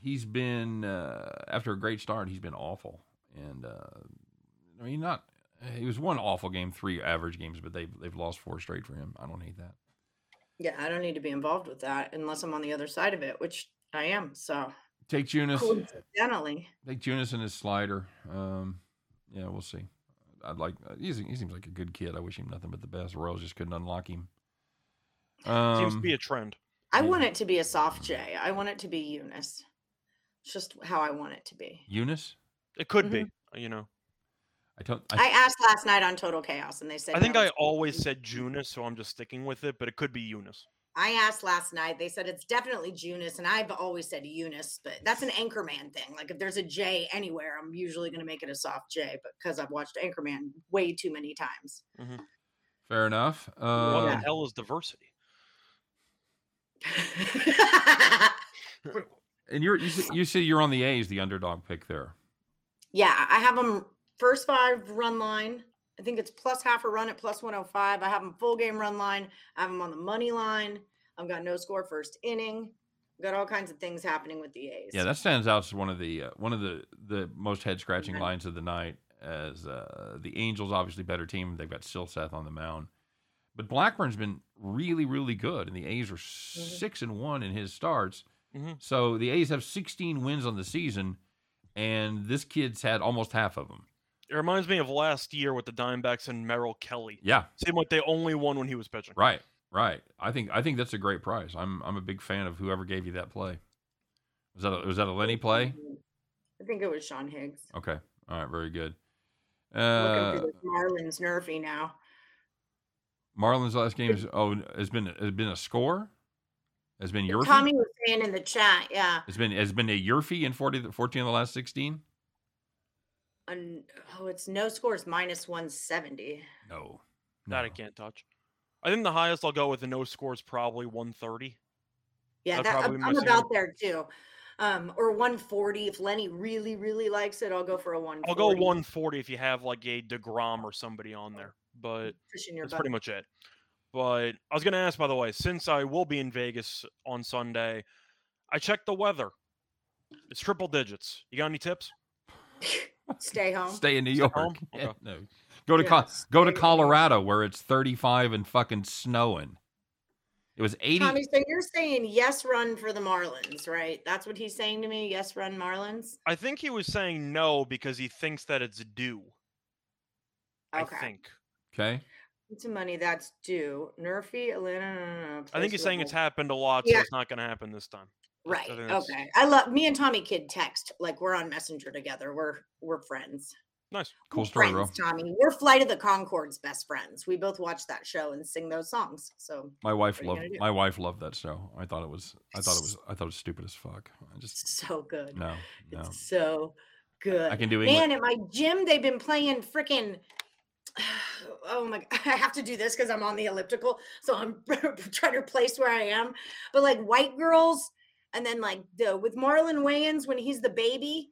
he's been uh, after a great start, he's been awful, and uh, I mean, not he was one awful game, three average games, but they've they've lost four straight for him. I don't hate that.
Yeah, I don't need to be involved with that unless I'm on the other side of it, which I am. So
Take Junis,
coincidentally,
take Junis and his slider. Um, yeah, we'll see. I'd like he's, he seems like a good kid. I wish him nothing but the best. Royals just couldn't unlock him. Um,
Seems to be a trend.
I
Yeah.
want it to be a soft J. I want it to be Eunice. It's just how I want it to be.
Eunice.
It could be. You know,
I don't.
I
I,
asked last night on Total Chaos, and they said
I think I always said Junis, so I'm just sticking with it. But it could be Eunice.
I asked last night. They said it's definitely Junis, and I've always said Eunice, but that's an Anchorman thing. Like if there's a J anywhere, I'm usually going to make it a soft J, because I've watched Anchorman way too many times.
fair enough.
what
Uh,
the hell is diversity?
and you're you see, you see you're on the A's, the underdog pick there.
yeah, I have them first five run line. I think it's plus half a run at plus 105. I have them full game run line. I have them on the money line. I've got no score first inning. I've got all kinds of things happening with the A's.
Yeah, that stands out as one of the uh, one of the the most head scratching
Okay.
lines of the night. As uh, the Angels, obviously better team, they've got Silseth on the mound, but Blackburn's been really really good, and the A's are six and one in his starts.
Mhm.
So the A's have 16 wins on the season, and this kid's had almost half of them.
It reminds me of last year with the Dimebacks and Merrill Kelly.
Yeah,
Seemed like they only won when he was pitching.
right, right. I think I think that's a great price. I'm I'm a big fan of whoever gave you that play. Was that a, was that a Lenny play?
I think it was Sean Higgs.
Okay, all right, very good. Uh,
Marlins Nerfy now.
Marlins last game is oh has been has been a score, has been your
Tommy was saying in the chat, yeah.
it's been has been a Yurfie in 40, 14 of the last sixteen.
And oh, it's no scores minus 170.
No,
That I can't touch. I think the highest I'll go with the no score is probably 130.
Yeah,
I'd
that,
probably
I'm, I'm about there too. Um, or 140. If Lenny really, really likes it, I'll go for a 140.
I'll go 140 if you have like a Degrom or somebody on there, but that's
butt.
pretty much it. But I was gonna ask, by the way, since I will be in Vegas on Sunday, I checked the weather. It's triple digits. You got any tips?
Stay home.
Stay in New York.
home?
Yeah,
Okay.
no. Go to
Yeah,
go to Colorado where it's 35 and fucking snowing. It was 80.
Tommy, so you're saying yes, run for the Marlins, right? That's what he's saying to me. Yes, run Marlins.
I think he was saying no because he thinks that it's due.
Okay.
I think.
Okay.
It's money that's due. Nerfy, Atlanta.
I think he's saying it's happened a lot,
Yeah.
so it's not going to happen this time.
Right.
I think that's-
Okay. I love me and Tommy Kid text like we're on Messenger together. We're we're friends.
Nice.
Cool story, bro.
friends, Tommy. We're Flight of the Conchords best friends. We both watch that show and sing those songs. So
My wife
What are you
loved my wife loved that show. I thought it was I thought it was I thought it was stupid as fuck. I just
so good.
no, no.
It's so good.
I can do it.
Man, at my gym, they've been playing freaking. Oh my! God. I have to do this because I'm on the elliptical, so I'm trying to place where I am. But like white girls, and then like the with Marlon Wayans when he's the baby,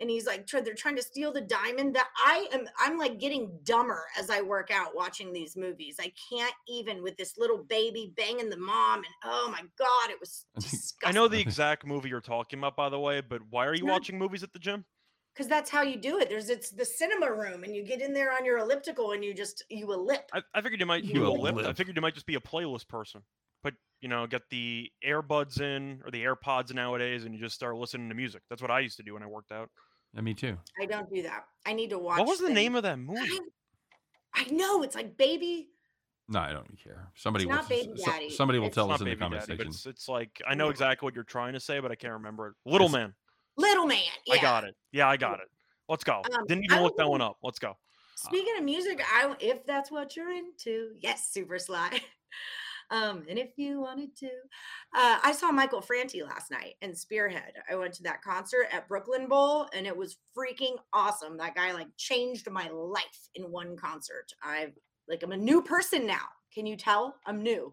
and he's like they're trying to steal the diamond. That I am, I'm like getting dumber as I work out watching these movies. I can't even with this little baby banging the mom, and oh my god, it was
I
disgusting.
I know the exact movie you're talking about, by the way, but why are you
not-
watching movies at the gym?
because that's how you do it. There's it's the cinema room, and you get in there on your elliptical, and you just you ellip.
I, I figured you might
You
do a
a.
I figured you might just be a playlist person. Put you know, get the earbuds in or the AirPods nowadays, and you just start listening to music. That's what I used to do when I worked out.
Yeah, me too.
I don't do that. I need to watch.
what was the name of that movie?
I, I know it's like baby.
No, I don't care. Somebody will
not
s-
Baby
s-
Daddy.
somebody will
It's
tell
It's
us
not
in the
Baby
comment
Daddy, but
section.
it's, it's like I know exactly what you're trying to say, but I can't remember it. Little
It's-
Man.
Little man. Yeah.
I got it. Yeah, I got it. Let's go.
Um,
Didn't even look that one up. Let's go.
Speaking of music, I if that's what you're into, yes, super sly. Um, and if you wanted to, uh, I saw Michael Franti last night in Spearhead. I went to that concert at Brooklyn Bowl, and it was freaking awesome. That guy like changed my life in one concert. I like I'm a new person now. Can you tell? I'm new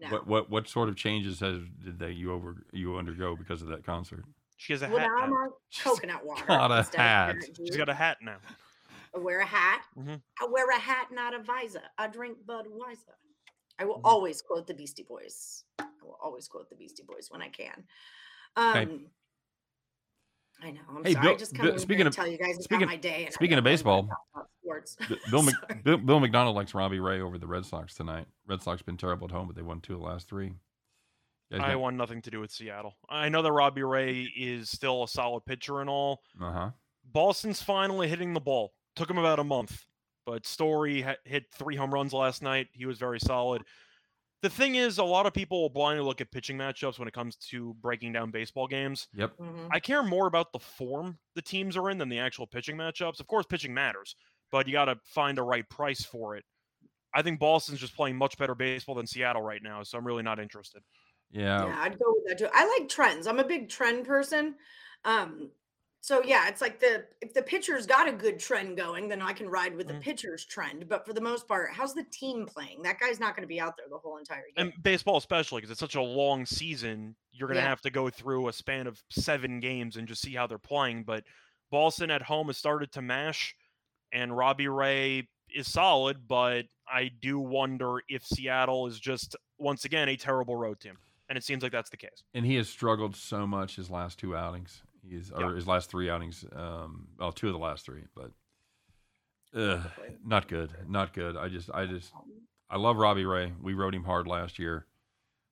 now.
What what what sort of changes has did they you over you undergo because of that concert?
She has a
well,
hat.
now I'm
now.
on
She's
coconut water.
got a
instead of
hat.
She's got a hat now.
I wear a hat.
Mhm.
I wear a hat, not a visor. I drink Budweiser. I will
Mhm.
always quote the Beastie Boys. I will always quote the Beastie Boys when I can. Um, I know. I'm
Hey,
sorry.
Bill-
I just
Bill-
come in here
speaking of-
tell you guys
speaking-
about my day. and
speaking of baseball,
Sports.
Bill, Bill, Bill McDonald likes Robbie Ray over the Red Sox tonight. Red Sox been terrible at home, but they won two of the last three.
I want nothing to do with Seattle. I know that Robbie Ray is still a solid pitcher and all.
Uh huh.
Boston's finally hitting the ball. Took him about a month, but Story ha- hit three home runs last night. He was very solid. The thing is, a lot of people will blindly look at pitching matchups when it comes to breaking down baseball games.
Yep.
Mhm.
I care more about the form the teams are in than the actual pitching matchups. Of course, pitching matters, but you got to find the right price for it. I think Boston's just playing much better baseball than Seattle right now, so I'm really not interested.
Yeah.
yeah, I'd go with that too. I like trends. I'm a big trend person. Um, so yeah, it's like the if the pitcher's got a good trend going, then I can ride with the
Mhm.
pitcher's trend. But for the most part, how's the team playing? That guy's not going to be out there the whole entire game.
And baseball, especially because it's such a long season, you're going to
Yeah.
have to go through a span of seven games and just see how they're playing. But Boston at home has started to mash, and Robbie Ray is solid, but I do wonder if Seattle is just once again a terrible road team, and it seems like that's the case.
And he has struggled so much his last two outings. He's or
Yeah.
his last three outings. Um, well, two of the last three, but uh, not good. Not good. I just, I just, I love Robbie Ray. We rode him hard last year,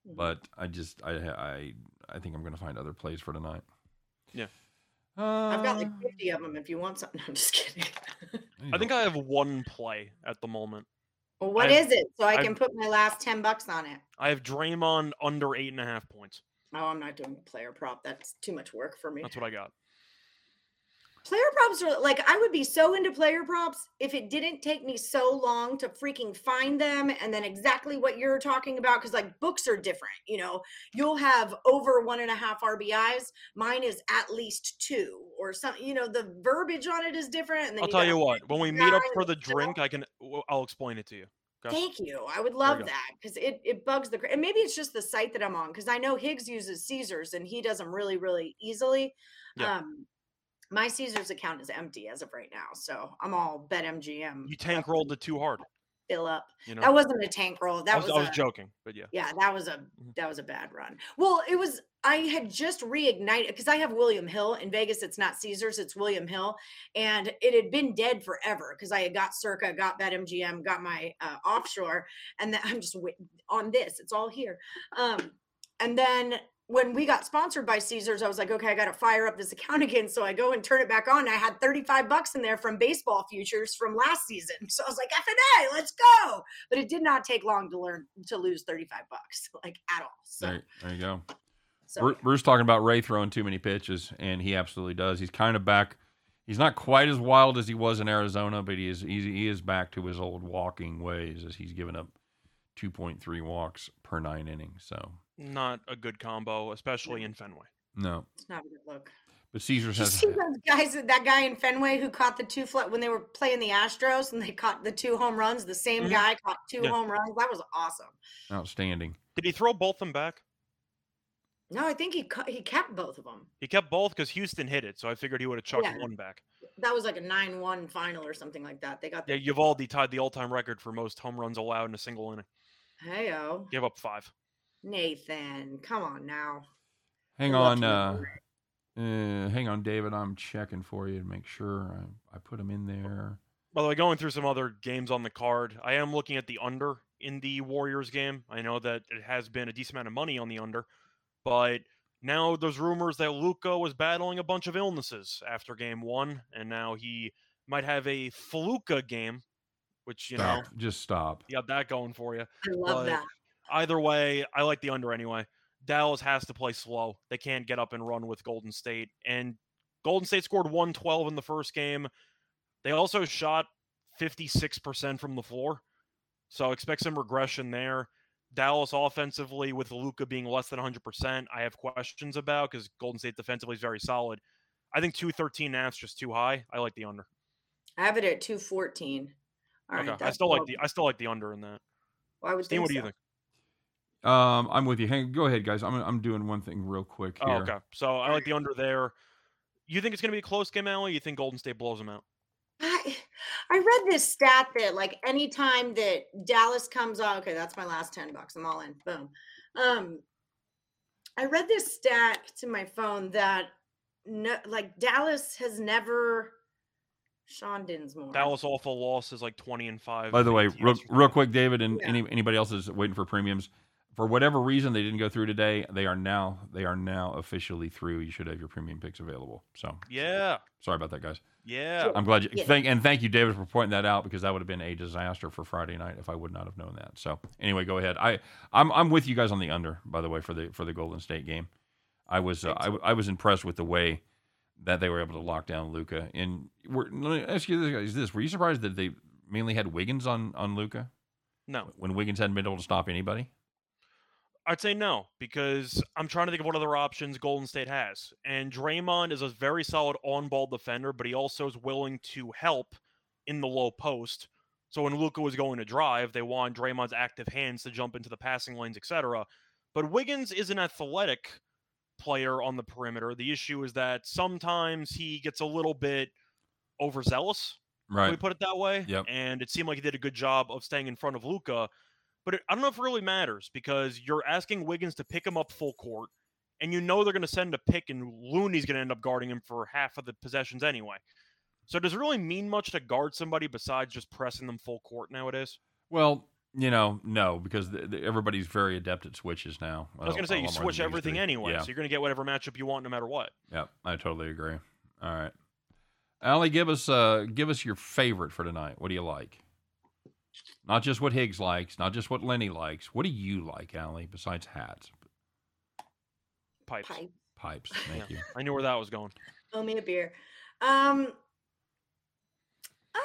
Mhm.
but I just, I, I, I think I'm going to find other plays for tonight.
Yeah.
I've got
Uh,
like 50 of them if you want something. I'm just kidding.
I think I have one play at the moment.
well, what
I've-
is it? So I
I've-
can put my last 10 bucks on it.
I have Draymond under eight and a half points.
Oh, I'm not doing player prop. That's too much work for me.
That's what I got.
Player props are like I would be so into player props if it didn't take me so long to freaking find them and then exactly what you're talking about because like books are different. You know, you'll have over one and a half RBIs. Mine is at least two or something. You know, the verbiage on it is different. And then
I'll tell you what. When we meet up for the drink, I can. I'll explain it to you. Okay.
Thank you. I would love that because it, it bugs the and maybe it's just the site that I'm on because I know Higgs uses Caesars and he does them really really easily.
Yeah.
Um, my Caesars account is empty as of right now, so I'm all bet MGM.
You tank rolled it too hard.
Fill up.
You know,
That wasn't a tank roll. That
I was,
was,
I was
a-
joking, but yeah.
yeah that was a
Mhm.
that was a bad run well it was i had just reignited because i have william hill in vegas it's not caesars it's william hill and it had been dead forever because i had got circa got bet mgm got my uh, offshore and then i'm just wait- on this it's all here um and then when we got sponsored by Caesars, I was like, okay, I got to fire up this account again. So I go and turn it back on. I had 35 bucks in there from baseball futures from last season. So I was like, FNA, let's go. But it did not take long to learn to lose 35 bucks, like at all. So,
There, there you go.
so
Bru- Bruce talking about Ray throwing too many pitches, and he absolutely does. He's kind of back. He's not quite as wild as he was in Arizona, but he is he's, he is back to his old walking ways as he's given up 2.3 walks per nine innings. So
Not a good combo, especially in Fenway.
no,
it's not a good look.
but Caesars
Did you
has
see those guys, that guy in Fenway who caught the two flat when they were playing the Astros and they caught the two home runs? The same
Mhm.
guy caught two
Yeah.
home runs. That was awesome.
outstanding.
Did he throw both them back?
No, I think he ca- he kept both of them.
He kept both because Houston hit it, so I figured he would have chucked
Yeah.
one back.
That was like a nine-one final or something like that. They got
Yeah,
the
Eovaldi tied the all-time record for most home runs allowed in a single inning.
heyo
Gave up five.
Nathan. Come on now.
Hang
Good luck
on, uh, uh, hang on, David. I'm checking for you to make sure I, I put him in there.
By the way, going through some other games on the card, I am looking at the under in the Warriors game. I know that it has been a decent amount of money on the under, but now there's rumors that Luka was battling a bunch of illnesses after game one, and now he might have a Faluca game, which you know
Just stop.
you got that going for you.
I love
But-
that.
Either way, I like the under anyway. Dallas has to play slow. They can't get up and run with Golden State. And Golden State scored 112 in the first game. They also shot 56% from the floor. So expect some regression there. Dallas offensively, with Luka being less than 100%, I have questions about because Golden State defensively is very solid. I think 213 and a half is just too high. I like the under.
I have it at two fourteen. All right.
okay. I
that's
still like the I still like the under in that.
Well, I would
Steve, what do you think?
Um, I'm with you. Hang, go ahead, guys. I'm I'm doing one thing real quick
Oh,
here.
okay. So I like the under there. You think it's going to be a close game, Allie? You think Golden State blows them out?
I, I read this stat that like anytime that Dallas comes on, okay, that's my last 10 bucks. I'm all in. Boom. Um I read this stat to my phone that no like Dallas has never Sean Dinsmore.
Dallas awful loss is like 20 and 5.
By the way, real, real quick, David, and
Yeah.
any, anybody else is waiting for premiums. For whatever reason, they didn't go through today. They are now they are now officially through. You should have your premium picks available. So
Yeah.
sorry about that, guys.
Yeah.
Sure.
I'm glad you
Yeah.
thank and thank you, David, for pointing that out because that would have been a disaster for Friday night if I would not have known that. So anyway, go ahead. I I'm I'm with you guys on the under. By the way, for the for the Golden State game, I was uh, I, w- I was impressed with the way that they were able to lock down Luka. And we're, let me ask you this: guys, this were you surprised that they mainly had Wiggins on on Luka
No.
when Wiggins hadn't been able to stop anybody?
I'd say no because I'm trying to think of what other options Golden State has. And Draymond is a very solid on-ball defender, but he also is willing to help in the low post. So when Luka was going to drive, they want Draymond's active hands to jump into the passing lanes, etc. But Wiggins is an athletic player on the perimeter. The issue is that sometimes he gets a little bit overzealous. Right. we put it that way?
Yep.
And it seemed like he did a good job of staying in front of Luka. But it, I don't know if it really matters because you're asking Wiggins to pick him up full court, and you know they're going to send a pick, and Looney's going to end up guarding him for half of the possessions anyway. So does it really mean much to guard somebody besides just pressing them full court nowadays?
Well, you know, no, because the, the, everybody's very adept at switches now.
I was going to say you switch everything anyway,
Yeah.
so you're going to get whatever matchup you want no matter what.
Yeah, I totally agree. All right, Allie, give us uh, give us your favorite for tonight. What do you like? Not just what Higgs likes, not just what Lenny likes. What do you like, Allie? Besides hats,
Pipes.
Pipe.
pipes. Thank you.
I knew where that was going.
Owe me a beer. Um I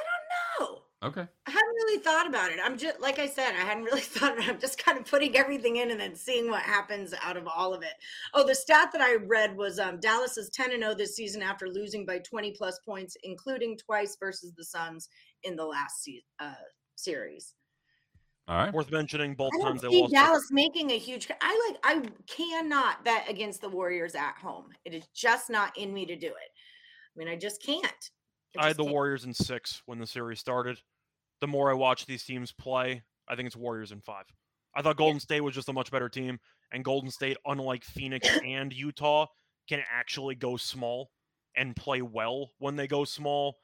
don't know.
Okay.
I haven't really thought about it. I'm just like I said, I hadn't really thought about it. I'm just kind of putting everything in and then seeing what happens out of all of it. Oh, the stat that I read was um, Dallas is 10 and 0 this season after losing by 20 plus points, including twice versus the Suns in the last se- uh, series.
All right.
Worth mentioning, both
I
times they
see
lost.
Dallas making a huge. I like. I cannot bet against the Warriors at home. It is just not in me to do it. I mean, I just can't.
I had the
can't.
Warriors in six when the series started. The more I watch these teams play, I think it's Warriors in five. I thought Golden State was just a much better team, and Golden State, unlike Phoenix and Utah, can actually go small and play well when they go small.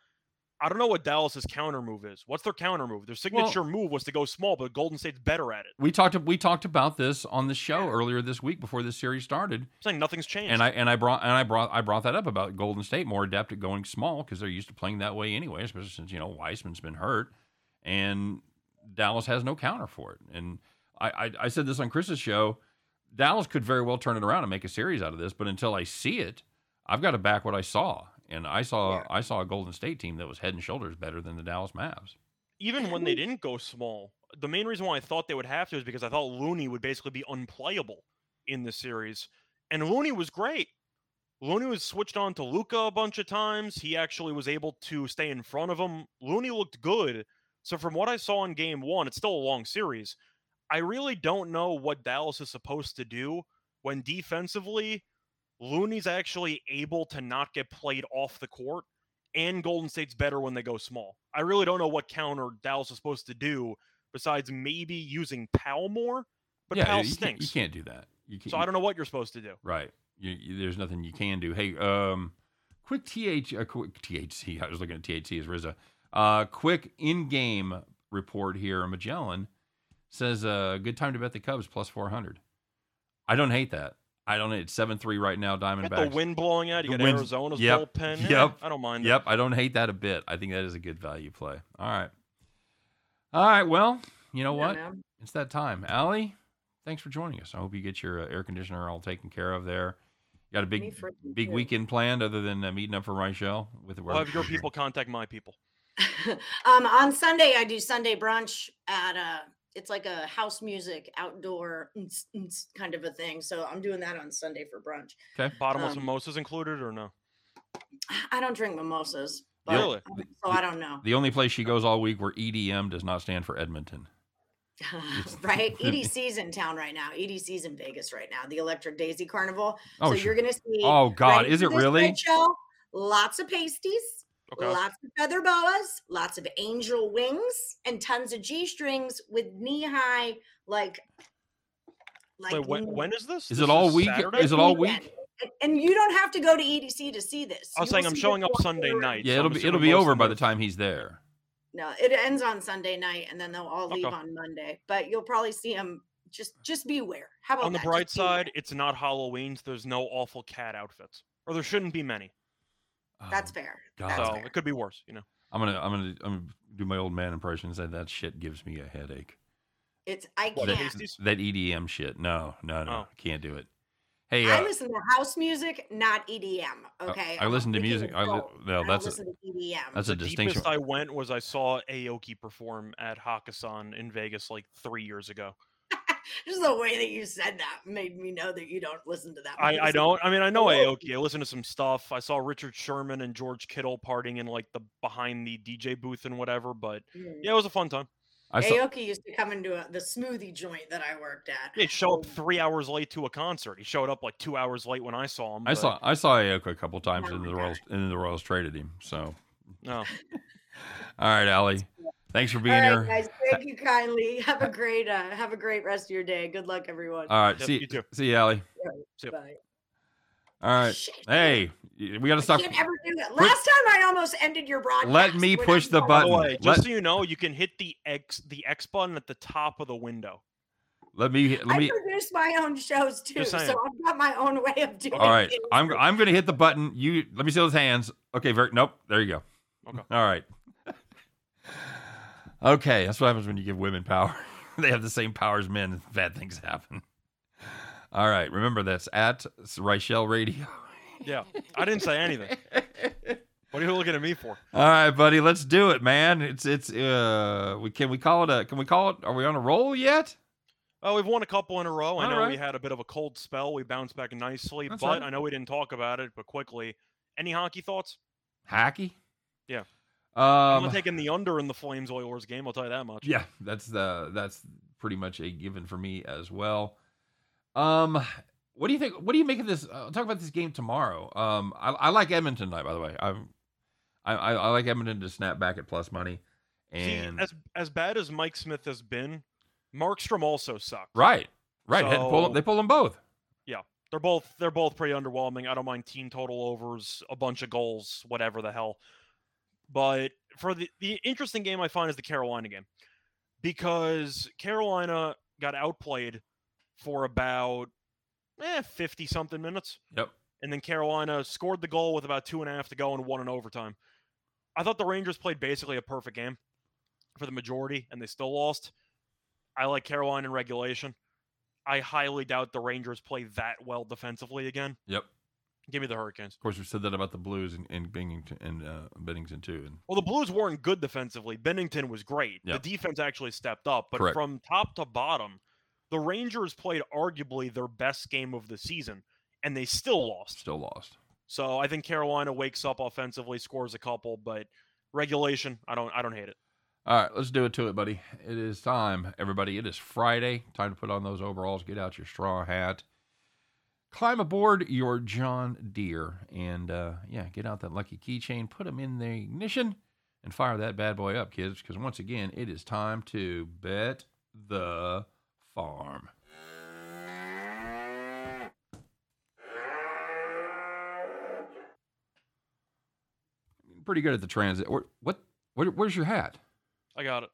I don't know what Dallas's counter move is. What's their counter move? Their signature move was to go small, but Golden State's better at it.
We talked we talked about this on the show
Yeah.
earlier this week before this series started,
I'm saying nothing's changed.
and I and I brought and I brought I brought that up about Golden State more adept at going small because they're used to playing that way anyway, especially since you know Wiseman's been hurt, and Dallas has no counter for it. And I I, I said this on Chris's show, Dallas could very well turn it around and make a series out of this, but until I see it, I've got to back what I saw, and I saw
Yeah.
I saw a Golden State team that was head and shoulders better than the Dallas Mavs.
even when they didn't go small, the main reason why I thought they would have to is because I thought Looney would basically be unplayable in the series. And Looney was great. Looney was switched on to Luka a bunch of times. He actually was able to stay in front of him. Looney looked good. So from what I saw in game one, it's still a long series. I really don't know what Dallas is supposed to do when defensively Looney's actually able to not get played off the court and Golden State's better when they go small. I really don't know what counter Dallas is supposed to do besides maybe using Powell more, but
yeah,
Powell
you can't,
stinks.
you can't do that. You can't,
So I don't know what you're supposed to do.
Right. You, you, there's nothing you can do. Hey, um, quick TH, uh, quick THC. I was looking at THC as RZA. Uh, quick in-game report here. Magellan says, uh, good time to bet the Cubs plus 400. I don't hate that. I don't. It's seven three right now.
Got the wind blowing out. You
The
got
wind's-
Arizona's
yep,
bullpen. Eh,
yep,
I don't mind. it.
Yep, I don't hate that a bit. I think that is a good value play. All right. All right. Well, you know
Yeah,
what?
man.
It's that time. Allie, thanks for joining us. I hope you get your uh, air conditioner all taken care of there. You got a big big
too.
weekend planned other than uh, meeting up for Michelle with the
Well, have your people contact my people.
um, on Sunday, I do Sunday brunch at uh it's like a house music outdoor ns- ns kind of a thing. So I'm doing that on Sunday for brunch.
Okay, bottomless
Um,
mimosas included or no?
I don't drink mimosas. But,
Really?
So I don't know.
The only place she goes all week where EDM does not stand for Edmonton.
right? EDC's in town right now. EDC's in Vegas right now. The Electric Daisy Carnival.
Oh,
so
sure.
you're gonna see.
Oh God,
ready
is it really?
Show, lots of pasties,
Okay.
lots of feather boas, lots of angel wings, and tons of g strings with knee high like. Like
Wait, when, when is this?
Is
This
it all week?
Saturday?
Is it all week?
And- And you don't have to go to EDC to see this.
I was
You
saying I'm showing up Sunday
year
night.
Yeah,
so
it'll
I'm
be it'll be over by the time he's there.
No, it ends on Sunday night, and then they'll all leave
Okay.
on Monday. But you'll probably see them. Just, just beware. How about
On the
that?
bright
Just beware.
side, it's not Halloween, so there's no awful cat outfits, or there shouldn't be many.
That's
Oh,
fair.
God.
That's
so
fair.
it could be worse, you know.
I'm gonna I'm gonna I'm gonna do my old man impression and say that shit gives me a headache.
It's I can't.
pasties?
That EDM shit. No, no, no.
Oh.
Can't do it. Hey,
I
uh,
listen to house music, not EDM. Okay.
I
I'm
listen to music. I li-
adult.
no,
I don't
that's a,
to E EDM.
that's a
the
distinction.
deepest I went was I saw Aoki perform at Hakkasan in Vegas like three years ago.
Just the way that you said that made me know that you don't listen to that.
I, I don't. I mean, I know
Oh.
Aoki. I listen to some stuff. I saw Richard Sherman and George Kittle partying in like the behind the DJ booth and whatever. But
Mm.
yeah, it was a fun time.
I saw,
Aoki used to come into a, the smoothie joint that I worked at.
He'd show up three hours late to a concert. He showed up like two hours late when I saw him.
I saw I saw Aoki a couple times
Oh
and
my
the Royals and the Royals traded him. So
No.
all right, Allie. Thanks for being
right,
here.
guys. Thank you kindly. Have a great, uh, have a great rest of your day. Good luck, everyone.
All right,
Yep,
see
you too.
see you, Allie.
see.
Bye.
All right.
Shit.
Hey, we got to
I
stop.
can't ever do that. Last time I almost ended your broadcast.
Let me push the
was
the
button.
way, just
Let-
so you know, you can hit the X the X button at the top of the window.
Let me let
I
me.
produce my own shows too, so. I've got my own way of doing. It.
All right,
things.
I'm I'm gonna hit the button. You let me see those hands. Okay, very nope. There you go.
Okay.
All right. okay, that's what happens when you give women power. they have the same power as men. Bad things happen. All right, remember that's at Reichel Radio.
Yeah, I didn't say anything. What are you looking at me for?
All right, buddy, let's do it, man. It's it's uh, we can we call it a can we call it? Are we on a roll yet?
Oh, we've won a couple in a row. I
All
know we had a bit of a cold spell. We bounced back nicely,
That's
but
right.
I know we didn't talk about it. But quickly, any hockey thoughts?
Hockey?
Yeah. I'm
Um,
not taking the under in the Flames Oilers game. I'll tell you that much.
yeah, that's the that's pretty much a given for me as well. Um, what do you think? What do you make of this? Uh, talk about this game tomorrow. Um, I, I like Edmonton tonight. By the way, I'm, I, I I like Edmonton to snap back at plus money, and
See, as as bad as Mike Smith has been, Markstrom also sucks.
right, right. Head pull,
So-
they pull them both.
Yeah, they're both they're both pretty underwhelming. I don't mind team total overs, a bunch of goals, whatever the hell. But for the the interesting game I find is the Carolina game. Because Carolina got outplayed for about eh, 50 something minutes.
Yep.
And then Carolina scored the goal with about two and a half to go and won in overtime. I thought the Rangers played basically a perfect game for the majority, and they still lost. I like Carolina in regulation. I highly doubt the Rangers play that well defensively again.
Yep.
Give me the Hurricanes.
Of course, we said that about the Blues and, and Binghamton and uh, Binnington too. And
Well, the Blues weren't good defensively. Binnington was great.
Yep.
The defense actually stepped up, but
Correct.
from top to bottom, the Rangers played arguably their best game of the season, and they still lost.
still lost.
So I think Carolina wakes up offensively, scores a couple, but regulation, I don't, I don't hate it.
All right, let's do it to it, buddy. It is time, everybody. It is Friday. Time to put on those overalls, get out your straw hat, climb aboard your John Deere, and uh, yeah, get out that lucky keychain, put them in the ignition, and fire that bad boy up, kids. Because once again, it is time to bet the farm. Pretty good at the transit. What? Where, where's your hat?
I got it.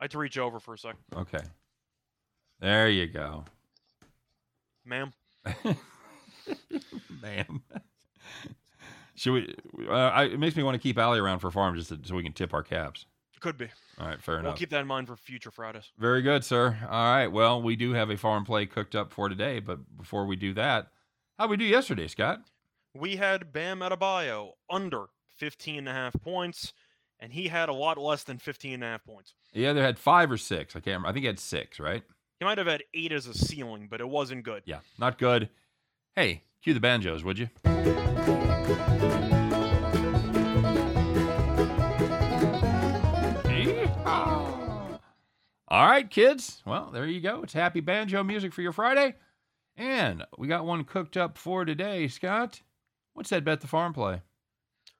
I had to reach over for a second,
Okay. There you go.
ma'am.
Man. Should we? Uh, I, it makes me want to keep Allie around for farm just to, so we can tip our caps.
Could be.
All right, fair
We'll
enough.
keep that in mind for future Fridays.
Very good, sir. All right. Well, we do have a farm play cooked up for today, but before we do that, how we do yesterday, Scott?
We had Bam Adebayo under 15 and a half points, and he had a lot less than 15 and a half points.
He either had five or six. I can't remember. I think he had six, right?
He might have had eight as a ceiling, but it wasn't good.
Yeah, not good. Hey, cue the banjos, would you? Yeehaw. All right, kids. Well, there you go. It's happy banjo music for your Friday. And we got one cooked up for today, Scott. What's that bet the farm play?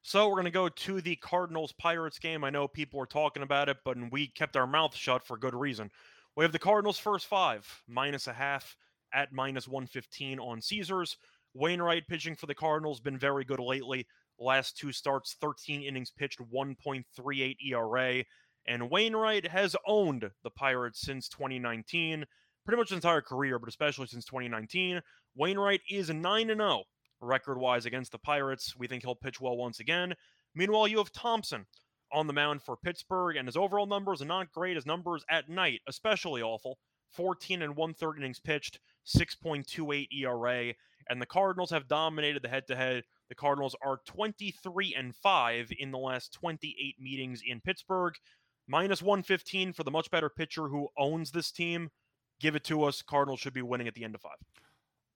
So we're going to go to the Cardinals Pirates game. I know people were talking about it, but we kept our mouth shut for good reason. We have the Cardinals first five, minus a half at minus 115 on Caesars. Wainwright pitching for the Cardinals has been very good lately. Last two starts, 13 innings pitched, 1.38 ERA. And Wainwright has owned the Pirates since 2019, pretty much his entire career, but especially since 2019. Wainwright is 9 0 record wise against the Pirates. We think he'll pitch well once again. Meanwhile, you have Thompson on the mound for Pittsburgh, and his overall numbers are not great. His numbers at night, especially awful. 14 and one third innings pitched, 6.28 ERA, and the Cardinals have dominated the head to head. The Cardinals are 23 and 5 in the last 28 meetings in Pittsburgh. Minus 115 for the much better pitcher who owns this team. Give it to us. Cardinals should be winning at the end of five.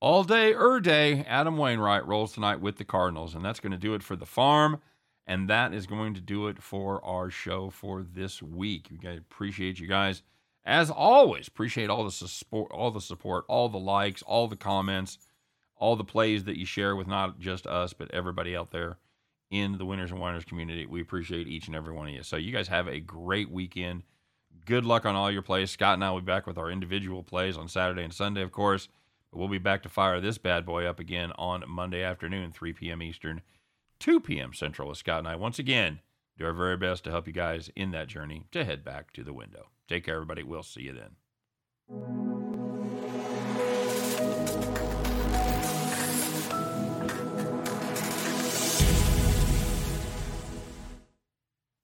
All day, er day, Adam Wainwright rolls tonight with the Cardinals, and that's going to do it for the farm, and that is going to do it for our show for this week. We appreciate you guys as always. Appreciate all the support, all the support, all the likes, all the comments, all the plays that you share with not just us but everybody out there in the Winners and Whiners community. We appreciate each and every one of you. So you guys have a great weekend. Good luck on all your plays. Scott and I will be back with our individual plays on Saturday and Sunday, of course. But we'll be back to fire this bad boy up again on Monday afternoon, 3 p.m. Eastern, 2 p.m. Central with Scott and I. Once again, do our very best to help you guys in that journey to head back to the window. Take care, everybody. We'll see you then.